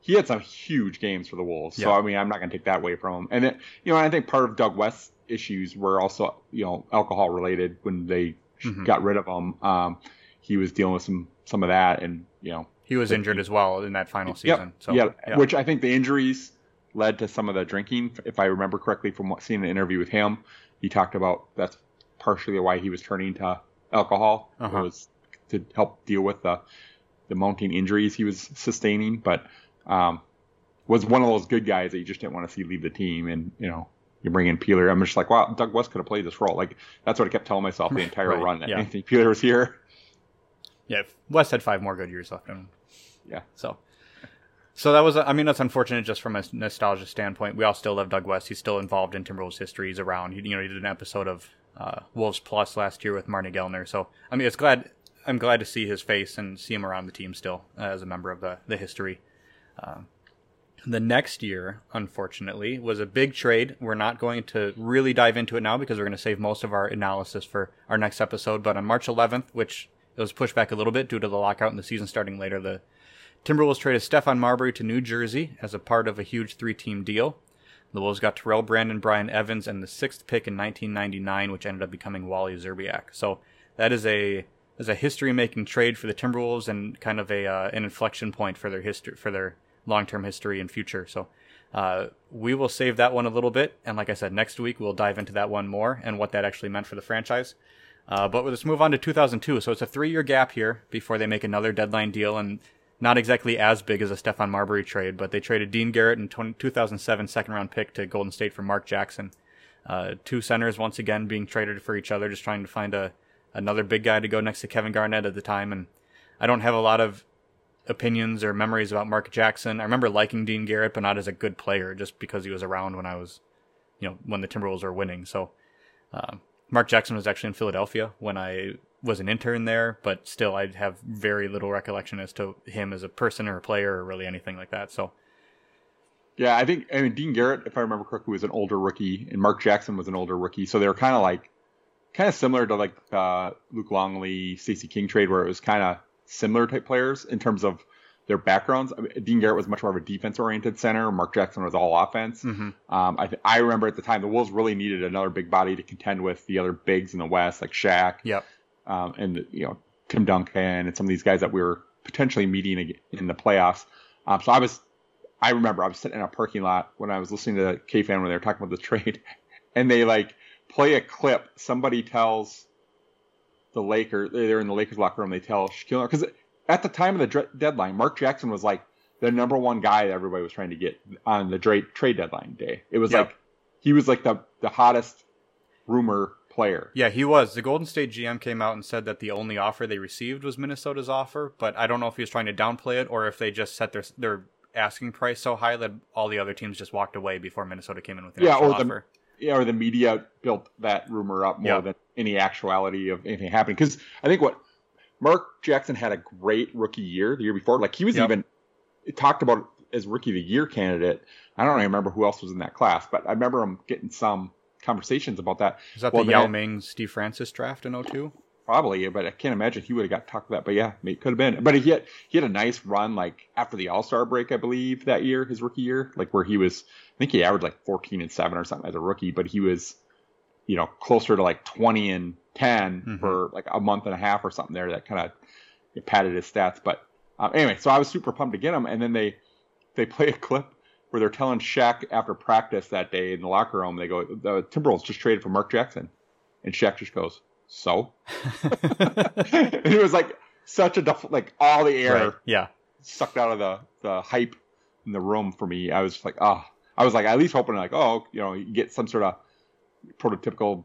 He had some huge games for the Wolves, so Yeah. I mean, I'm not going to take that away from him. And then, you know, I think part of Doug West's issues were also, you know, alcohol related when they Mhm. got rid of him. Um, he was dealing with some some of that, and you know, He was injured as well in that final season. So yeah, yeah. which I think the injuries led to some of the drinking. If I remember correctly from what, seeing the interview with him, he talked about that's partially why he was turning to alcohol Uh-huh. was to help deal with the the mounting injuries he was sustaining. But um, was one of those good guys that you just didn't want to see leave the team, and you know. You bring in Peeler. I'm just like, wow, Doug West could have played this role. Like that's what I kept telling myself the [LAUGHS] entire Right, run that yeah. Anthony Peeler was here. yeah, West had five more good years left in him. Yeah. So, so that was, I mean, that's unfortunate just from a nostalgia standpoint. We all still love Doug West. He's still involved in Timberwolves history. He's around. He, you know, he did an episode of uh, Wolves Plus last year with Marnie Gellner. So, I mean, it's glad. I'm glad to see his face and see him around the team still uh, as a member of the the history. Um, the next year, unfortunately, was a big trade. We're not going to really dive into it now because we're going to save most of our analysis for our next episode. But on March 11th, which it was pushed back a little bit due to the lockout and the season starting later, the Timberwolves traded Stephon Marbury to New Jersey as a part of a huge three-team deal. The Wolves got Terrell Brandon, Brian Evans, and the sixth pick in 1999, which ended up becoming Wally Szczerbiak. So that is a is a history-making trade for the Timberwolves and kind of a uh, an inflection point for their history for their long-term history and future. So uh, we will save that one a little bit, and like I said, next week we'll dive into that one more and what that actually meant for the franchise. Uh, but let's move on to 2002. So it's a three-year gap here before they make another deadline deal, and not exactly as big as a Stephon Marbury trade, but they traded Dean Garrett and 20, 2007 second-round pick to Golden State for Marc Jackson. Uh, two centers once again being traded for each other, just trying to find a, another big guy to go next to Kevin Garnett at the time. And I don't have a lot of opinions or memories about Marc Jackson. I remember liking Dean Garrett, but not as a good player, just because he was around when I was, you know, when the Timberwolves were winning. So uh, Marc Jackson was actually in Philadelphia when I was an intern there, but still I have very little recollection as to him as a person or a player or really anything like that. So. Yeah, I think I mean Dean Garrett, if I remember correctly, was an older rookie, and Marc Jackson was an older rookie, so they were kind of like, kind of similar to like uh, Luke Longley, Stacey King trade, where it was kind of similar type players in terms of their backgrounds. I mean, Dean Garrett was much more of a defense oriented center. Marc Jackson was all offense. Mm-hmm. Um, I, th- I remember at the time the Wolves really needed another big body to contend with the other bigs in the West, like Shaq. Yep. Um, and you know Tim Duncan and some of these guys that we were potentially meeting in the playoffs. Um, so I was, I remember I was sitting in a parking lot when I was listening to KFAN when they were talking about the trade, [LAUGHS] and they like play a clip. Somebody tells the Lakers, they're in the Lakers locker room. They tell Shaquille because at the time of the deadline, Marc Jackson was like the number one guy that everybody was trying to get on the trade trade deadline day. It was like he was like the the hottest rumor player. Yeah, he was. The Golden State GM came out and said that the only offer they received was Minnesota's offer, but I don't know if he was trying to downplay it or if they just set their their asking price so high that all the other teams just walked away before Minnesota came in with an yeah, or offer. The, yeah, or the media built that rumor up more yep. than any actuality of anything happening. Because I think what Marc Jackson had a great rookie year the year before. Like he was yep. even talked about as rookie of the year candidate. I don't even remember who else was in that class, but I remember him getting some conversations about that. Is that well, the Yao Ming Steve Francis draft in 02? Probably, but I can't imagine he would have got talked about. But yeah, it could have been. But he had he had a nice run like after the All Star break, I believe that year, his rookie year, like where he was. I think he averaged like 14 and seven or something as a rookie, but he was, you know, closer to like 20 and 10 mm-hmm. for like a month and a half or something there. That kind of padded his stats. But um, anyway, so I was super pumped to get him, and then they they [LAUGHS] play a clip where they're telling Shaq after practice that day in the locker room, they go, the Timberwolves just traded for Marc Jackson. And Shaq just goes, so? [LAUGHS] and it was like such a, def- like all the air right. yeah. sucked out of the, the hype in the room for me. I was like, oh, I was like, at least hoping like, oh, you know, you get some sort of prototypical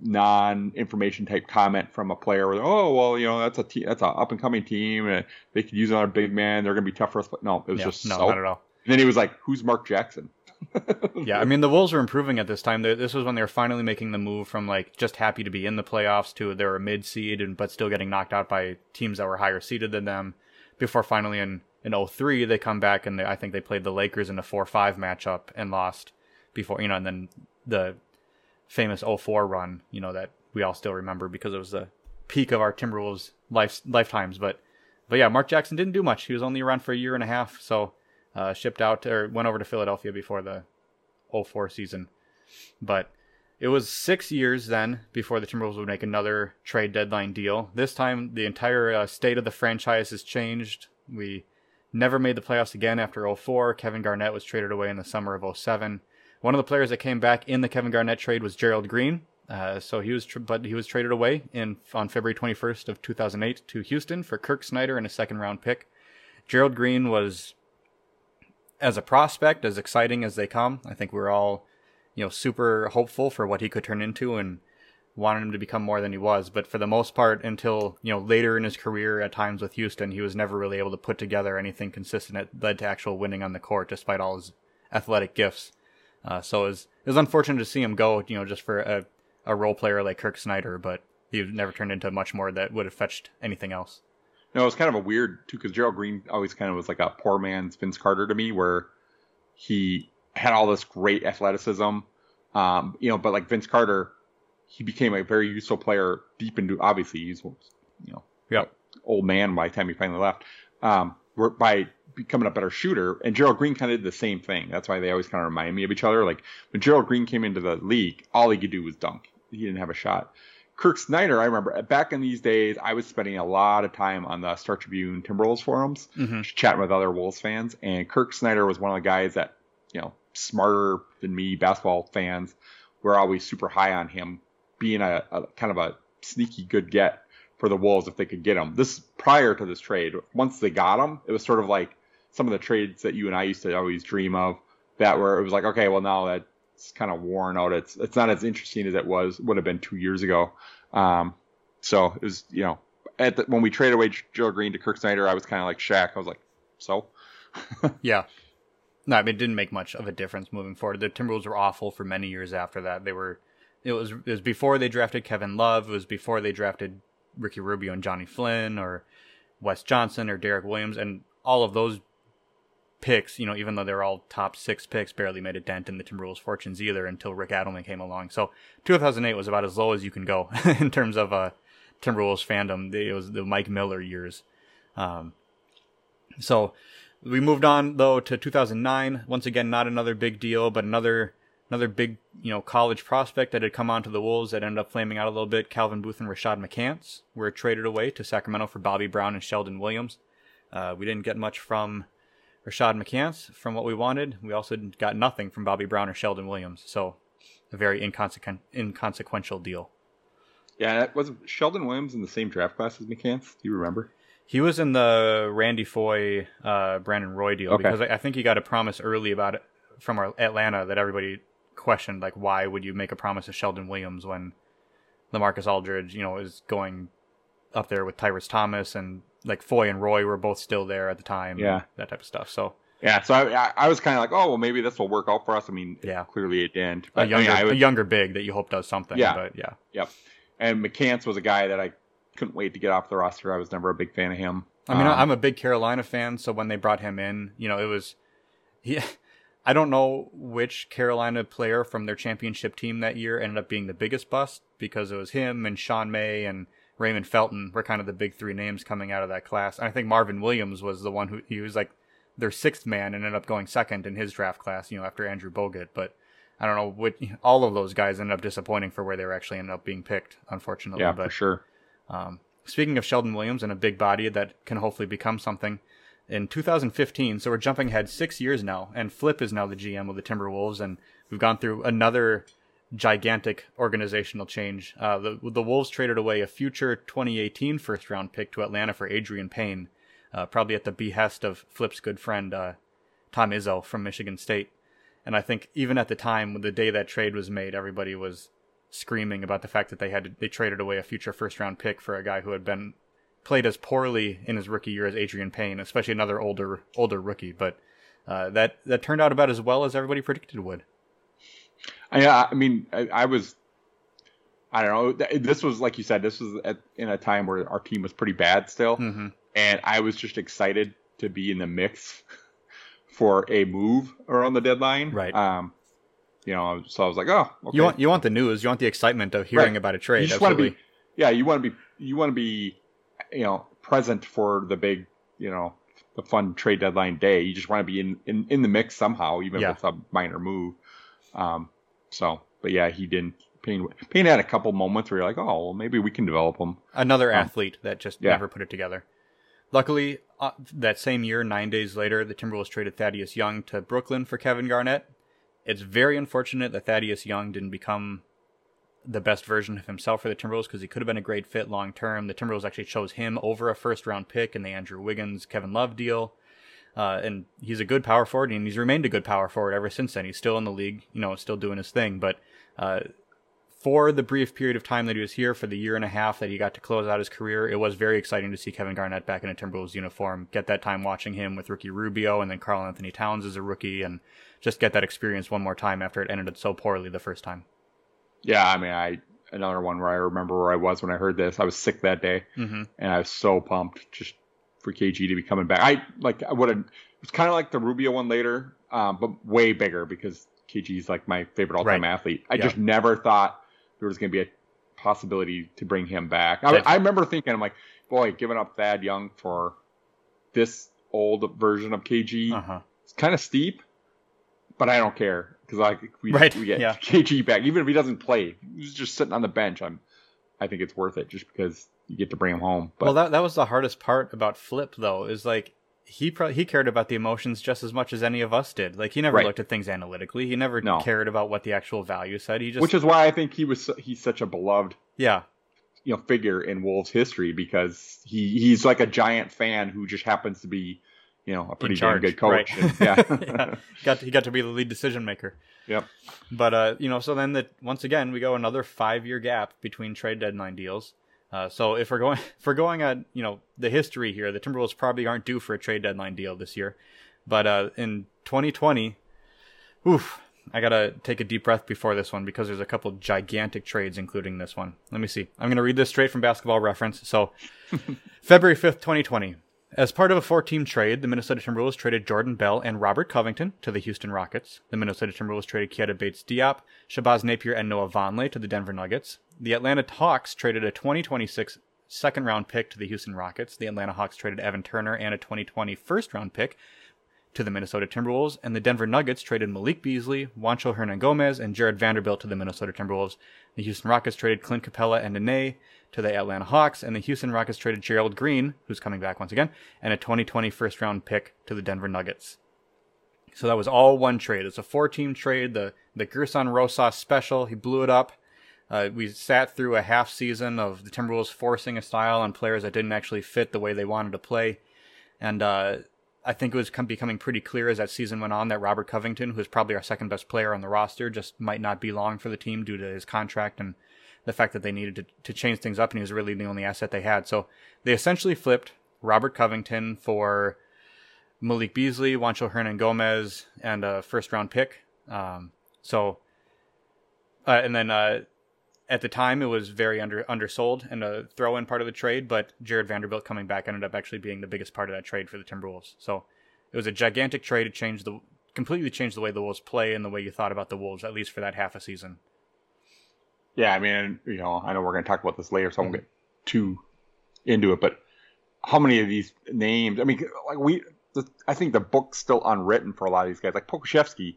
non-information type comment from a player where, oh, well, you know, that's a te- that's an up and coming team and they could use another big man. They're going to be tough for us. But no, it was yeah, just no, so, not at all. And then he was like, "Who's Marc Jackson?" [LAUGHS] yeah, I mean the Wolves were improving at this time. This was when they were finally making the move from like just happy to be in the playoffs to they were a mid seed and but still getting knocked out by teams that were higher seeded than them. Before finally in in 03 they come back and they, I think they played the Lakers in a 4-5 matchup and lost before you know and then the famous 04 run, you know that we all still remember because it was the peak of our Timberwolves life lifetimes, but but yeah, Marc Jackson didn't do much. He was only around for a year and a half, so uh, shipped out or went over to Philadelphia before the 04 season. But it was six years then before the Timberwolves would make another trade deadline deal. This time, the entire uh, state of the franchise has changed. We never made the playoffs again after 04. Kevin Garnett was traded away in the summer of 07. One of the players that came back in the Kevin Garnett trade was Gerald Green. Uh, so he was, tr- but he was traded away in on February 21st of 2008 to Houston for Kirk Snyder and a second round pick. Gerald Green was as a prospect, as exciting as they come. I think we're all, you know, super hopeful for what he could turn into and wanted him to become more than he was. But for the most part, until, you know, later in his career at times with Houston, he was never really able to put together anything consistent that led to actual winning on the court despite all his athletic gifts. Uh, so it was, it was unfortunate to see him go, you know, just for a, a role player like Kirk Snyder, but he never turned into much more that would have fetched anything else. No, it was kind of a weird too because Gerald Green always kind of was like a poor man's Vince Carter to me, where he had all this great athleticism, um, you know, but like Vince Carter, he became a very useful player deep into obviously he's you know old man by the time he finally left. Um, by becoming a better shooter, and Gerald Green kind of did the same thing. That's why they always kind of remind me of each other. Like when Gerald Green came into the league, all he could do was dunk. He didn't have a shot. Kirk Snyder, I remember back in these days, I was spending a lot of time on the Star Tribune Timberwolves forums, mm-hmm. chatting with other Wolves fans. And Kirk Snyder was one of the guys that, you know, smarter than me basketball fans were always super high on him being a, a kind of a sneaky good get for the Wolves if they could get him. This prior to this trade, once they got him, it was sort of like some of the trades that you and I used to always dream of. That where it was like, okay, well now that it's kind of worn out. It's it's not as interesting as it was would have been two years ago. Um, So it was, you know, at the, when we traded away Joe Green to Kirk Snyder, I was kind of like Shaq. I was like, so. [LAUGHS] yeah. No, I mean, it didn't make much of a difference moving forward. The Timberwolves were awful for many years after that. They were, it was, it was before they drafted Kevin Love. It was before they drafted Ricky Rubio and Johnny Flynn or Wes Johnson or Derrick Williams, and all of those picks, you know, even though they're all top six picks, barely made a dent in the Timberwolves' fortunes either until Rick Adelman came along. So 2008 was about as low as you can go [LAUGHS] in terms of uh, Timberwolves fandom. It was the Mike Miller years. Um, so we moved on though to 2009. Once again, not another big deal, but another another big you know college prospect that had come onto the Wolves that ended up flaming out a little bit. Calvin Booth and Rashad McCants were traded away to Sacramento for Bobby Brown and Sheldon Williams. Uh, we didn't get much from Rashad McCants from what we wanted. We also got nothing from Bobby Brown or Sheldon Williams. So a very inconsequent, inconsequential deal. Yeah, was Sheldon Williams in the same draft class as McCants? Do you remember? He was in the Randy Foye, uh, Brandon Roy deal okay. because I, I, think he got a promise early about it from Atlanta that everybody questioned, like why would you make a promise to Sheldon Williams when LaMarcus Aldridge, you know, is going up there with Tyrus Thomas and like Foye and Roy were both still there at the time. Yeah, that type of stuff. So yeah, so I, I was kind of like, oh well, maybe this will work out for us. I mean, yeah, clearly it didn't. But, a younger, I mean, would, a younger big that you hope does something. Yeah, but yeah, yep. And McCants was a guy that I couldn't wait to get off the roster. I was never a big fan of him. I mean, um, I'm a big Carolina fan, so when they brought him in, you know, it was he. [LAUGHS] I don't know which Carolina player from their championship team that year ended up being the biggest bust because it was him and Sean May and Raymond Felton were kind of the big three names coming out of that class. And I think Marvin Williams was the one who he was like their sixth man and ended up going second in his draft class, you know, after Andrew Bogut. But I don't know what all of those guys ended up disappointing for where they were actually ended up being picked, unfortunately. Yeah, but, for sure. Um, speaking of Sheldon Williams and a big body that can hopefully become something, in 2015, so we're jumping ahead six years now, and Flip is now the GM of the Timberwolves, and we've gone through another gigantic organizational change. Uh, the the Wolves traded away a future 2018 first round pick to Atlanta for Adreian Payne, uh, probably at the behest of Flip's good friend uh, Tom Izzo from Michigan State. And I think even at the time, the day that trade was made, everybody was screaming about the fact that they had to, they traded away a future first round pick for a guy who had been played as poorly in his rookie year as Adreian Payne, especially another older older rookie. But uh, that that turned out about as well as everybody predicted would. I, I mean, I, I, was, I don't know. This was like you said. This was at, in a time where our team was pretty bad still, mm-hmm. and I was just excited to be in the mix [LAUGHS] for a move around the deadline. Right. Um, you know, so I was like, oh, okay. you want you want the news, you want the excitement of hearing right. about a trade. You just want to be, yeah, you want to be, you want to be, you know, present for the big, you know, the fun trade deadline day. You just want to be in, in, in the mix somehow, even yeah. if it's a minor move. Um, so, but yeah, he didn't. Payne, Payne had a couple moments where you're like, oh, well, maybe we can develop him. Another um, athlete that just yeah. never put it together. Luckily, uh, that same year, nine days later, the Timberwolves traded Thaddeus Young to Brooklyn for Kevin Garnett. It's very unfortunate that Thaddeus Young didn't become the best version of himself for the Timberwolves because he could have been a great fit long term. The Timberwolves actually chose him over a first round pick in the Andrew Wiggins Kevin Love deal. Uh, and he's a good power forward, and he's remained a good power forward ever since then. He's still in the league, you know, still doing his thing. But uh, for the brief period of time that he was here, for the year and a half that he got to close out his career, it was very exciting to see Kevin Garnett back in a Timberwolves uniform. Get that time watching him with Ricky Rubio and then Karl-Anthony Towns as a rookie, and just get that experience one more time after it ended so poorly the first time. Yeah, I mean, I another one where I remember where I was when I heard this. I was sick that day, mm-hmm. and I was so pumped just for KG to be coming back. I like I would have. It's kind of like the Rubio one later, um, but way bigger because KG is like my favorite all-time right. athlete. I just never thought there was going to be a possibility to bring him back. I, I, remember thinking, I'm like, boy, giving up Thad Young for this old version of KG, uh-huh. it's kind of steep, but I don't care because like we, right. we get yeah. KG back, even if he doesn't play, he's just sitting on the bench. I'm, I think it's worth it just because you get to bring him home. But, well, that that was the hardest part about Flip though, is like he pro- he cared about the emotions just as much as any of us did. Like he never right. looked at things analytically. He never no. cared about what the actual value said. He just which is why I think he was he's such a beloved yeah you know figure in Wolves history because he he's like a giant fan who just happens to be you know a pretty damn good coach. Right. And, yeah. [LAUGHS] yeah. got to, he got to be the lead decision maker. Yep. But uh, you know, so then that once again we go another five year gap between trade deadline deals. Uh, so if we're going [LAUGHS] if we're going on you know the history here, the Timberwolves probably aren't due for a trade deadline deal this year. But uh, in 2020, oof, I gotta take a deep breath before this one because there's a couple gigantic trades, including this one. Let me see. I'm gonna read this straight from Basketball Reference. So, [LAUGHS] February 5th, 2020. As part of a four-team trade, the Minnesota Timberwolves traded Jordan Bell and Robert Covington to the Houston Rockets. The Minnesota Timberwolves traded Keita Bates-Diop, Shabazz Napier, and Noah Vonleh to the Denver Nuggets. The Atlanta Hawks traded a 2026 second-round pick to the Houston Rockets. The Atlanta Hawks traded Evan Turner and a 2020 first-round pick to the Minnesota Timberwolves, and the Denver Nuggets traded Malik Beasley, Juancho Hernangomez, and Jarred Vanderbilt to the Minnesota Timberwolves. The Houston Rockets traded Clint Capela and Nene to the Atlanta Hawks, and the Houston Rockets traded Gerald Green, who's coming back once again, and a 2020 first round pick to the Denver Nuggets. So that was all one trade. It's a four team trade, the, the Gersson Rosas special. He blew it up. Uh, we sat through a half season of the Timberwolves forcing a style on players that didn't actually fit the way they wanted to play. And uh, I think it was becoming pretty clear as that season went on that Robert Covington, who's probably our second best player on the roster, just might not be long for the team due to his contract and the fact that they needed to, to change things up, and he was really the only asset they had. So they essentially flipped Robert Covington for Malik Beasley, Juancho Hernangomez, and a first round pick. Um, so, uh, and then uh, at the time it was very under undersold and a throw in part of the trade, but Jarred Vanderbilt coming back ended up actually being the biggest part of that trade for the Timberwolves. So it was a gigantic trade. It changed the completely changed the way the Wolves play and the way you thought about the Wolves, at least for that half a season. Yeah, I mean, you know, I know we're going to talk about this later, so I won't mm-hmm. get too into it. But how many of these names? I mean, like we, I think the book's still unwritten for a lot of these guys. Like Pokusevski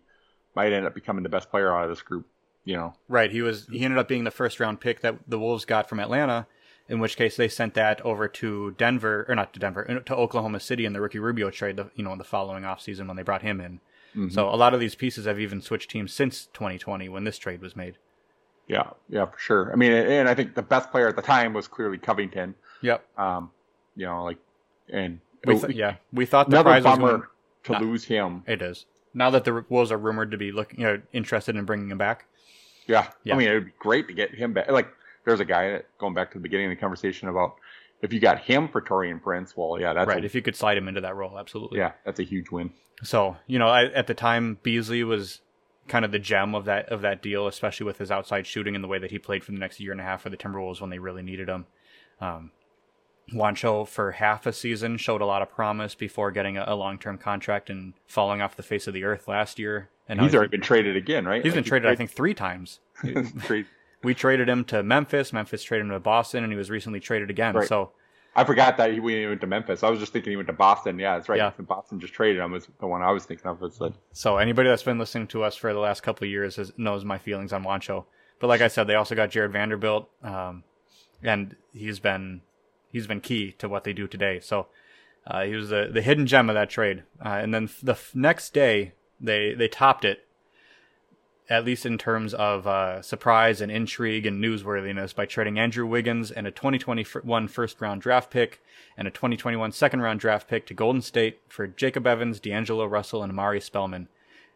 might end up becoming the best player out of this group. You know, right? He was. He ended up being the first round pick that the Wolves got from Atlanta. In which case, they sent that over to Denver, or not to Denver, to Oklahoma City in the Ricky Rubio trade. The, you know, in the following offseason when they brought him in. Mm-hmm. So a lot of these pieces have even switched teams since 2020 when this trade was made. Yeah, yeah, for sure. I mean, and I think the best player at the time was clearly Covington. Yep. Um, you know, like, and we th- yeah, we thought the prize was going to not, lose him. It is now that the Wolves are rumored to be looking, you know, interested in bringing him back. Yeah. yeah, I mean, it would be great to get him back. Like, there's a guy that, going back to the beginning of the conversation about if you got him for Taurean Prince, well, yeah, that's right. A, if you could slide him into that role, absolutely. Yeah, that's a huge win. So you know, I, at the time, Beasley was kind of the gem of that of that deal, especially with his outside shooting and the way that he played for the next year and a half for the Timberwolves when they really needed him. Um, Juancho for half a season showed a lot of promise before getting a, a long term contract and falling off the face of the earth last year. And he's already been traded again, right? He's like been traded, I think, three times. [LAUGHS] [LAUGHS] we traded him to Memphis. Memphis traded him to Boston, and he was recently traded again. Right. So I forgot that he went to Memphis. I was just thinking he went to Boston. Yeah, that's right. Yeah. Boston just traded him was the one I was thinking of. Was the... So anybody that's been listening to us for the last couple of years has, knows my feelings on Juancho. But like I said, they also got Jarred Vanderbilt, um, and he's been he's been key to what they do today. So uh, he was the the hidden gem of that trade. Uh, and then the f- next day, they they topped it at least in terms of uh, surprise and intrigue and newsworthiness, by trading Andrew Wiggins and a 2021 first round draft pick and a 2021 second round draft pick to Golden State for Jacob Evans, D'Angelo Russell, and Omari Spellman.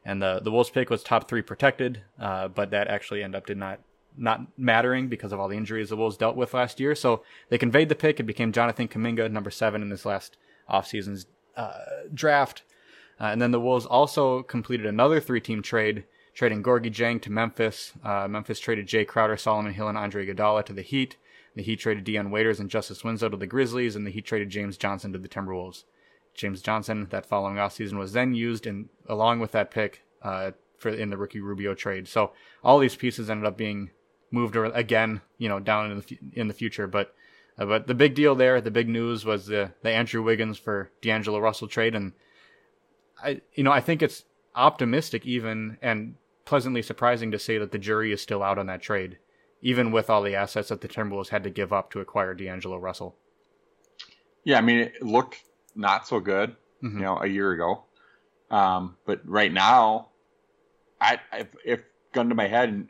And the the Wolves pick was top three protected, uh, but that actually ended up did not not mattering because of all the injuries the Wolves dealt with last year. So they conveyed the pick. It became Jonathan Kuminga, number seven in this last offseason's uh, draft. Uh, and then the Wolves also completed another three team trade trading Gorgui Dieng to Memphis. Uh, Memphis traded Jay Crowder, Solomon Hill, and Andre Iguodala to the Heat. The Heat traded Dion Waiters and Justice Winslow to the Grizzlies, and the Heat traded James Johnson to the Timberwolves. James Johnson, that following offseason, was then used in along with that pick uh, for in the Ricky Rubio trade. So all these pieces ended up being moved again, you know, down in the in the future. But uh, but the big deal there, the big news was the the Andrew Wiggins for D'Angelo Russell trade, and I you know I think it's optimistic even and pleasantly surprising to say that the jury is still out on that trade, even with all the assets that the Timberwolves had to give up to acquire D'Angelo Russell. Yeah, I mean, it looked not so good, mm-hmm. you know, a year ago. Um, but right now, I if, if gun to my head and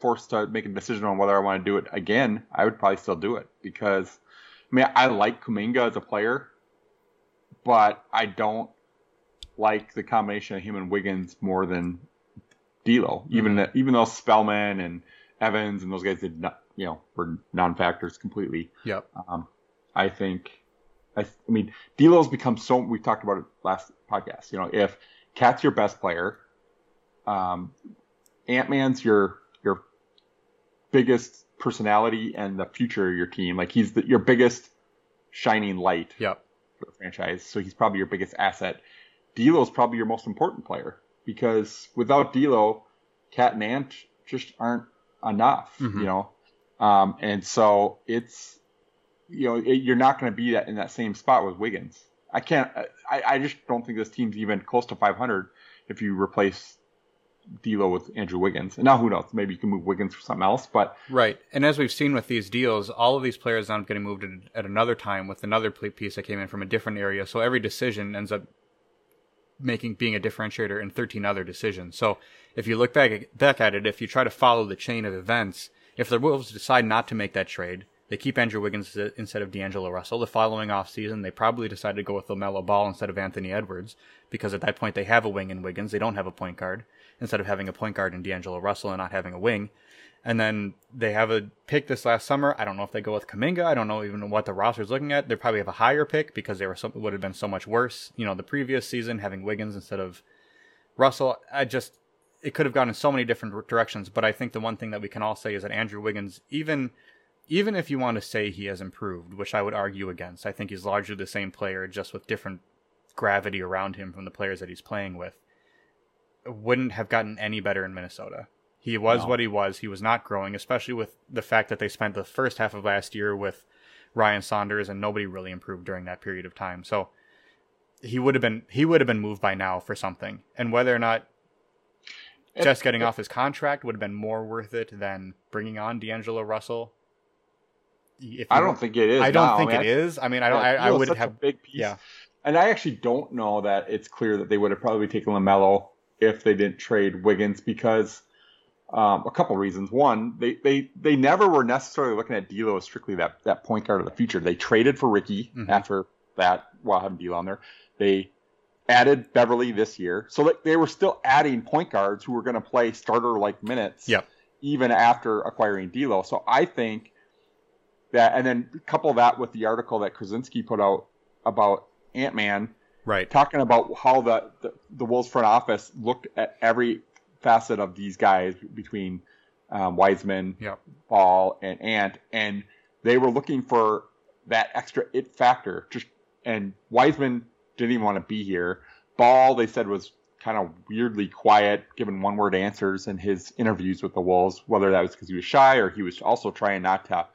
forced to make a decision on whether I want to do it again, I would probably still do it because I mean I like Kuminga as a player, but I don't like the combination of him and Wiggins more than D'Lo. Even mm-hmm. even though Spellman and Evans and those guys did not you know were non-factors completely. Yep. Um, I think, I, I mean, D'Lo's become so. We talked about it last podcast. You know, if KAT's your best player, um, Ant Man's your your biggest personality and the future of your team. Like he's the, your biggest shining light Yep. for the franchise. So he's probably your biggest asset. D'Lo's probably your most important player because without D'Lo, KAT and Ant just aren't enough. Mhm. You know, um, and so it's you know it, you're not going to be that in that same spot with Wiggins. I can't. I, I just don't think this team's even close to 500 if you replace D'Lo with Andrew Wiggins. And now who knows? Maybe you can move Wiggins for something else. But Right. And as we've seen with these deals, all of these players end up getting moved at, at another time with another piece that came in from a different area. So every decision ends up making being a differentiator in 13 other decisions. So if you look back back at it, if you try to follow the chain of events, if the Wolves decide not to make that trade, they keep Andrew Wiggins instead of D'Angelo Russell. The following offseason, they probably decided to go with LaMelo Ball instead of Anthony Edwards because at that point they have a wing in Wiggins. They don't have a point guard instead of having a point guard in D'Angelo Russell and not having a wing. And then they have a pick this last summer. I don't know if they go with Kuminga. I don't know even what the roster's looking at. They probably have a higher pick because they were would have been so much worse. You know, the previous season having Wiggins instead of Russell. I just it could have gone in so many different directions. But I think the one thing that we can all say is that Andrew Wiggins, even even if you want to say he has improved, which I would argue against, I think he's largely the same player, just with different gravity around him from the players that he's playing with. Wouldn't have gotten any better in Minnesota. He was No. what he was. He was not growing, especially with the fact that they spent the first half of last year with Ryan Saunders and nobody really improved during that period of time. So he would have been he would have been moved by now for something. And whether or not just getting off his contract would have been more worth it than bringing on D'Angelo Russell. If I don't think it is. I don't now. think mean, it is. I mean, I don't. I, I would have. big piece. yeah. And I actually don't know that it's clear that they would have probably taken LaMelo if they didn't trade Wiggins because um, a couple reasons. One, they, they they never were necessarily looking at D'Lo as strictly that that point guard of the future. They traded for Ricky Mhm. after that while having D'Lo on there. They added Beverley this year, so like they were still adding point guards who were going to play starter like minutes. Yep. Even after acquiring D'Lo, so I think that, and then couple that with the article that Krawczynski put out about Ant Man, Right. talking about how the, the the Wolves front office looked at every facet of these guys between um, Wiseman, Yep. Ball, and Ant, and they were looking for that extra it factor. Just and Wiseman didn't even want to be here. Ball, they said, was kind of weirdly quiet, giving one word answers in his interviews with the Wolves. Whether that was because he was shy or he was also trying not to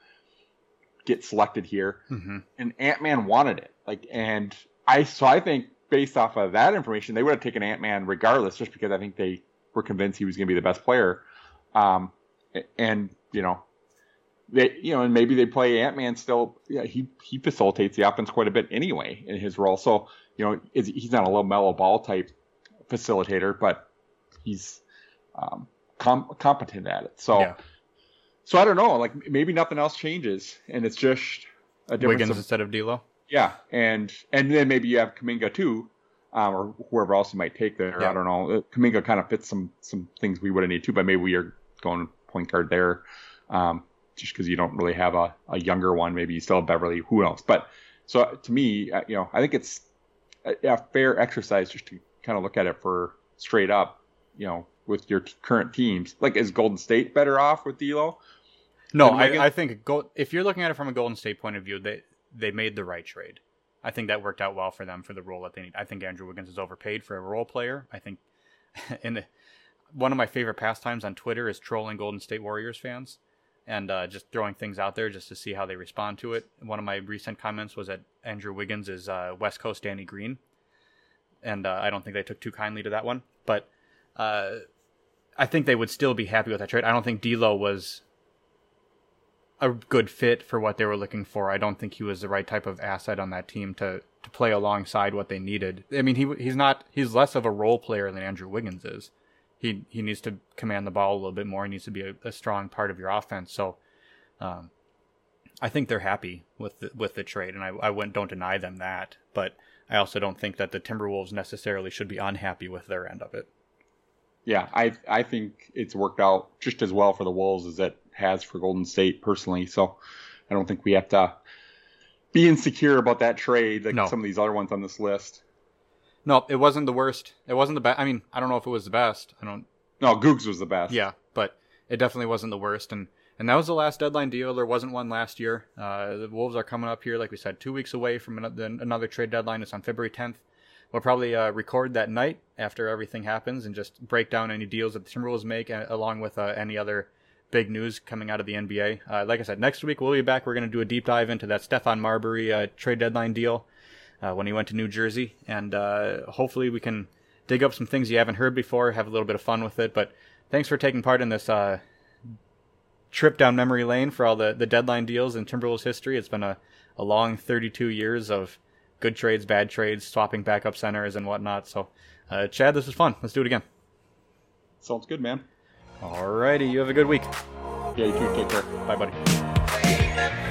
get selected here hmm and Ant Man wanted it. Like, and I so I think based off of that information, they would have taken Ant Man regardless, just because I think they were convinced he was going to be the best player. Um, and you know, they you know, and maybe they play Ant Man still. Yeah, he he facilitates the offense quite a bit anyway in his role. So you know, is, he's not a LaMelo ball type facilitator, but he's um, com- competent at it. So. Yeah. So I don't know, like maybe nothing else changes, and it's just a difference Wiggins of instead of D'Lo. yeah, and and then maybe you have Kuminga too, um, or whoever else you might take there. Yeah. I don't know. Uh, Kuminga kind of fits some some things we would have needed too, but maybe we are going point guard there, um, just because you don't really have a, a younger one. Maybe you still have Beverley. Who else? But so to me, uh, you know, I think it's a, a fair exercise just to kind of look at it for straight up, you know, with your t- current teams. Like, is Golden State better off with D'Lo? No, I, I think if you're looking at it from a Golden State point of view, they they made the right trade. I think that worked out well for them for the role that they need. I think Andrew Wiggins is overpaid for a role player. I think, [LAUGHS] in the, one of my favorite pastimes on Twitter is trolling Golden State Warriors fans and uh, just throwing things out there just to see how they respond to it. One of my recent comments was that Andrew Wiggins is uh, West Coast Danny Green, and uh, I don't think they took too kindly to that one. But uh, I think they would still be happy with that trade. I don't think D'Lo was a good fit for what they were looking for. I don't think he was the right type of asset on that team to to play alongside what they needed. I mean, he he's not he's less of a role player than Andrew Wiggins is. He he needs to command the ball a little bit more. He needs to be a, a strong part of your offense. So, um, I think they're happy with the, with the trade, and I I wouldn't don't deny them that. But I also don't think that the Timberwolves necessarily should be unhappy with their end of it. Yeah, I I think it's worked out just as well for the Wolves as it has for Golden State personally. So I don't think we have to be insecure about that trade like No. some of these other ones on this list. No, it wasn't the worst. It wasn't the best. I mean, I don't know if it was the best. I don't. No, Googs was the best. Yeah, but it definitely wasn't the worst. And and that was the last deadline deal. There wasn't one last year. Uh, the Wolves are coming up here, like we said, two weeks away from another, another trade deadline. It's on February 10th. We'll probably uh, record that night after everything happens and just break down any deals that the Timberwolves make, uh, along with uh, any other big news coming out of the NBA. Uh, like I said, next week we'll be back. We're going to do a deep dive into that Stephon Marbury uh, trade deadline deal uh, when he went to New Jersey, and hopefully we can dig up some things you haven't heard before, have a little bit of fun with it. But thanks for taking part in this trip down memory lane for all the, the deadline deals in Timberwolves history. It's been a, a long 32 years of good trades, bad trades, swapping backup centers and whatnot. So, uh, Chad, this was fun. Let's do it again. Sounds good, man. Alrighty, you have a good week. Yeah, you too. Take care. Bye, buddy.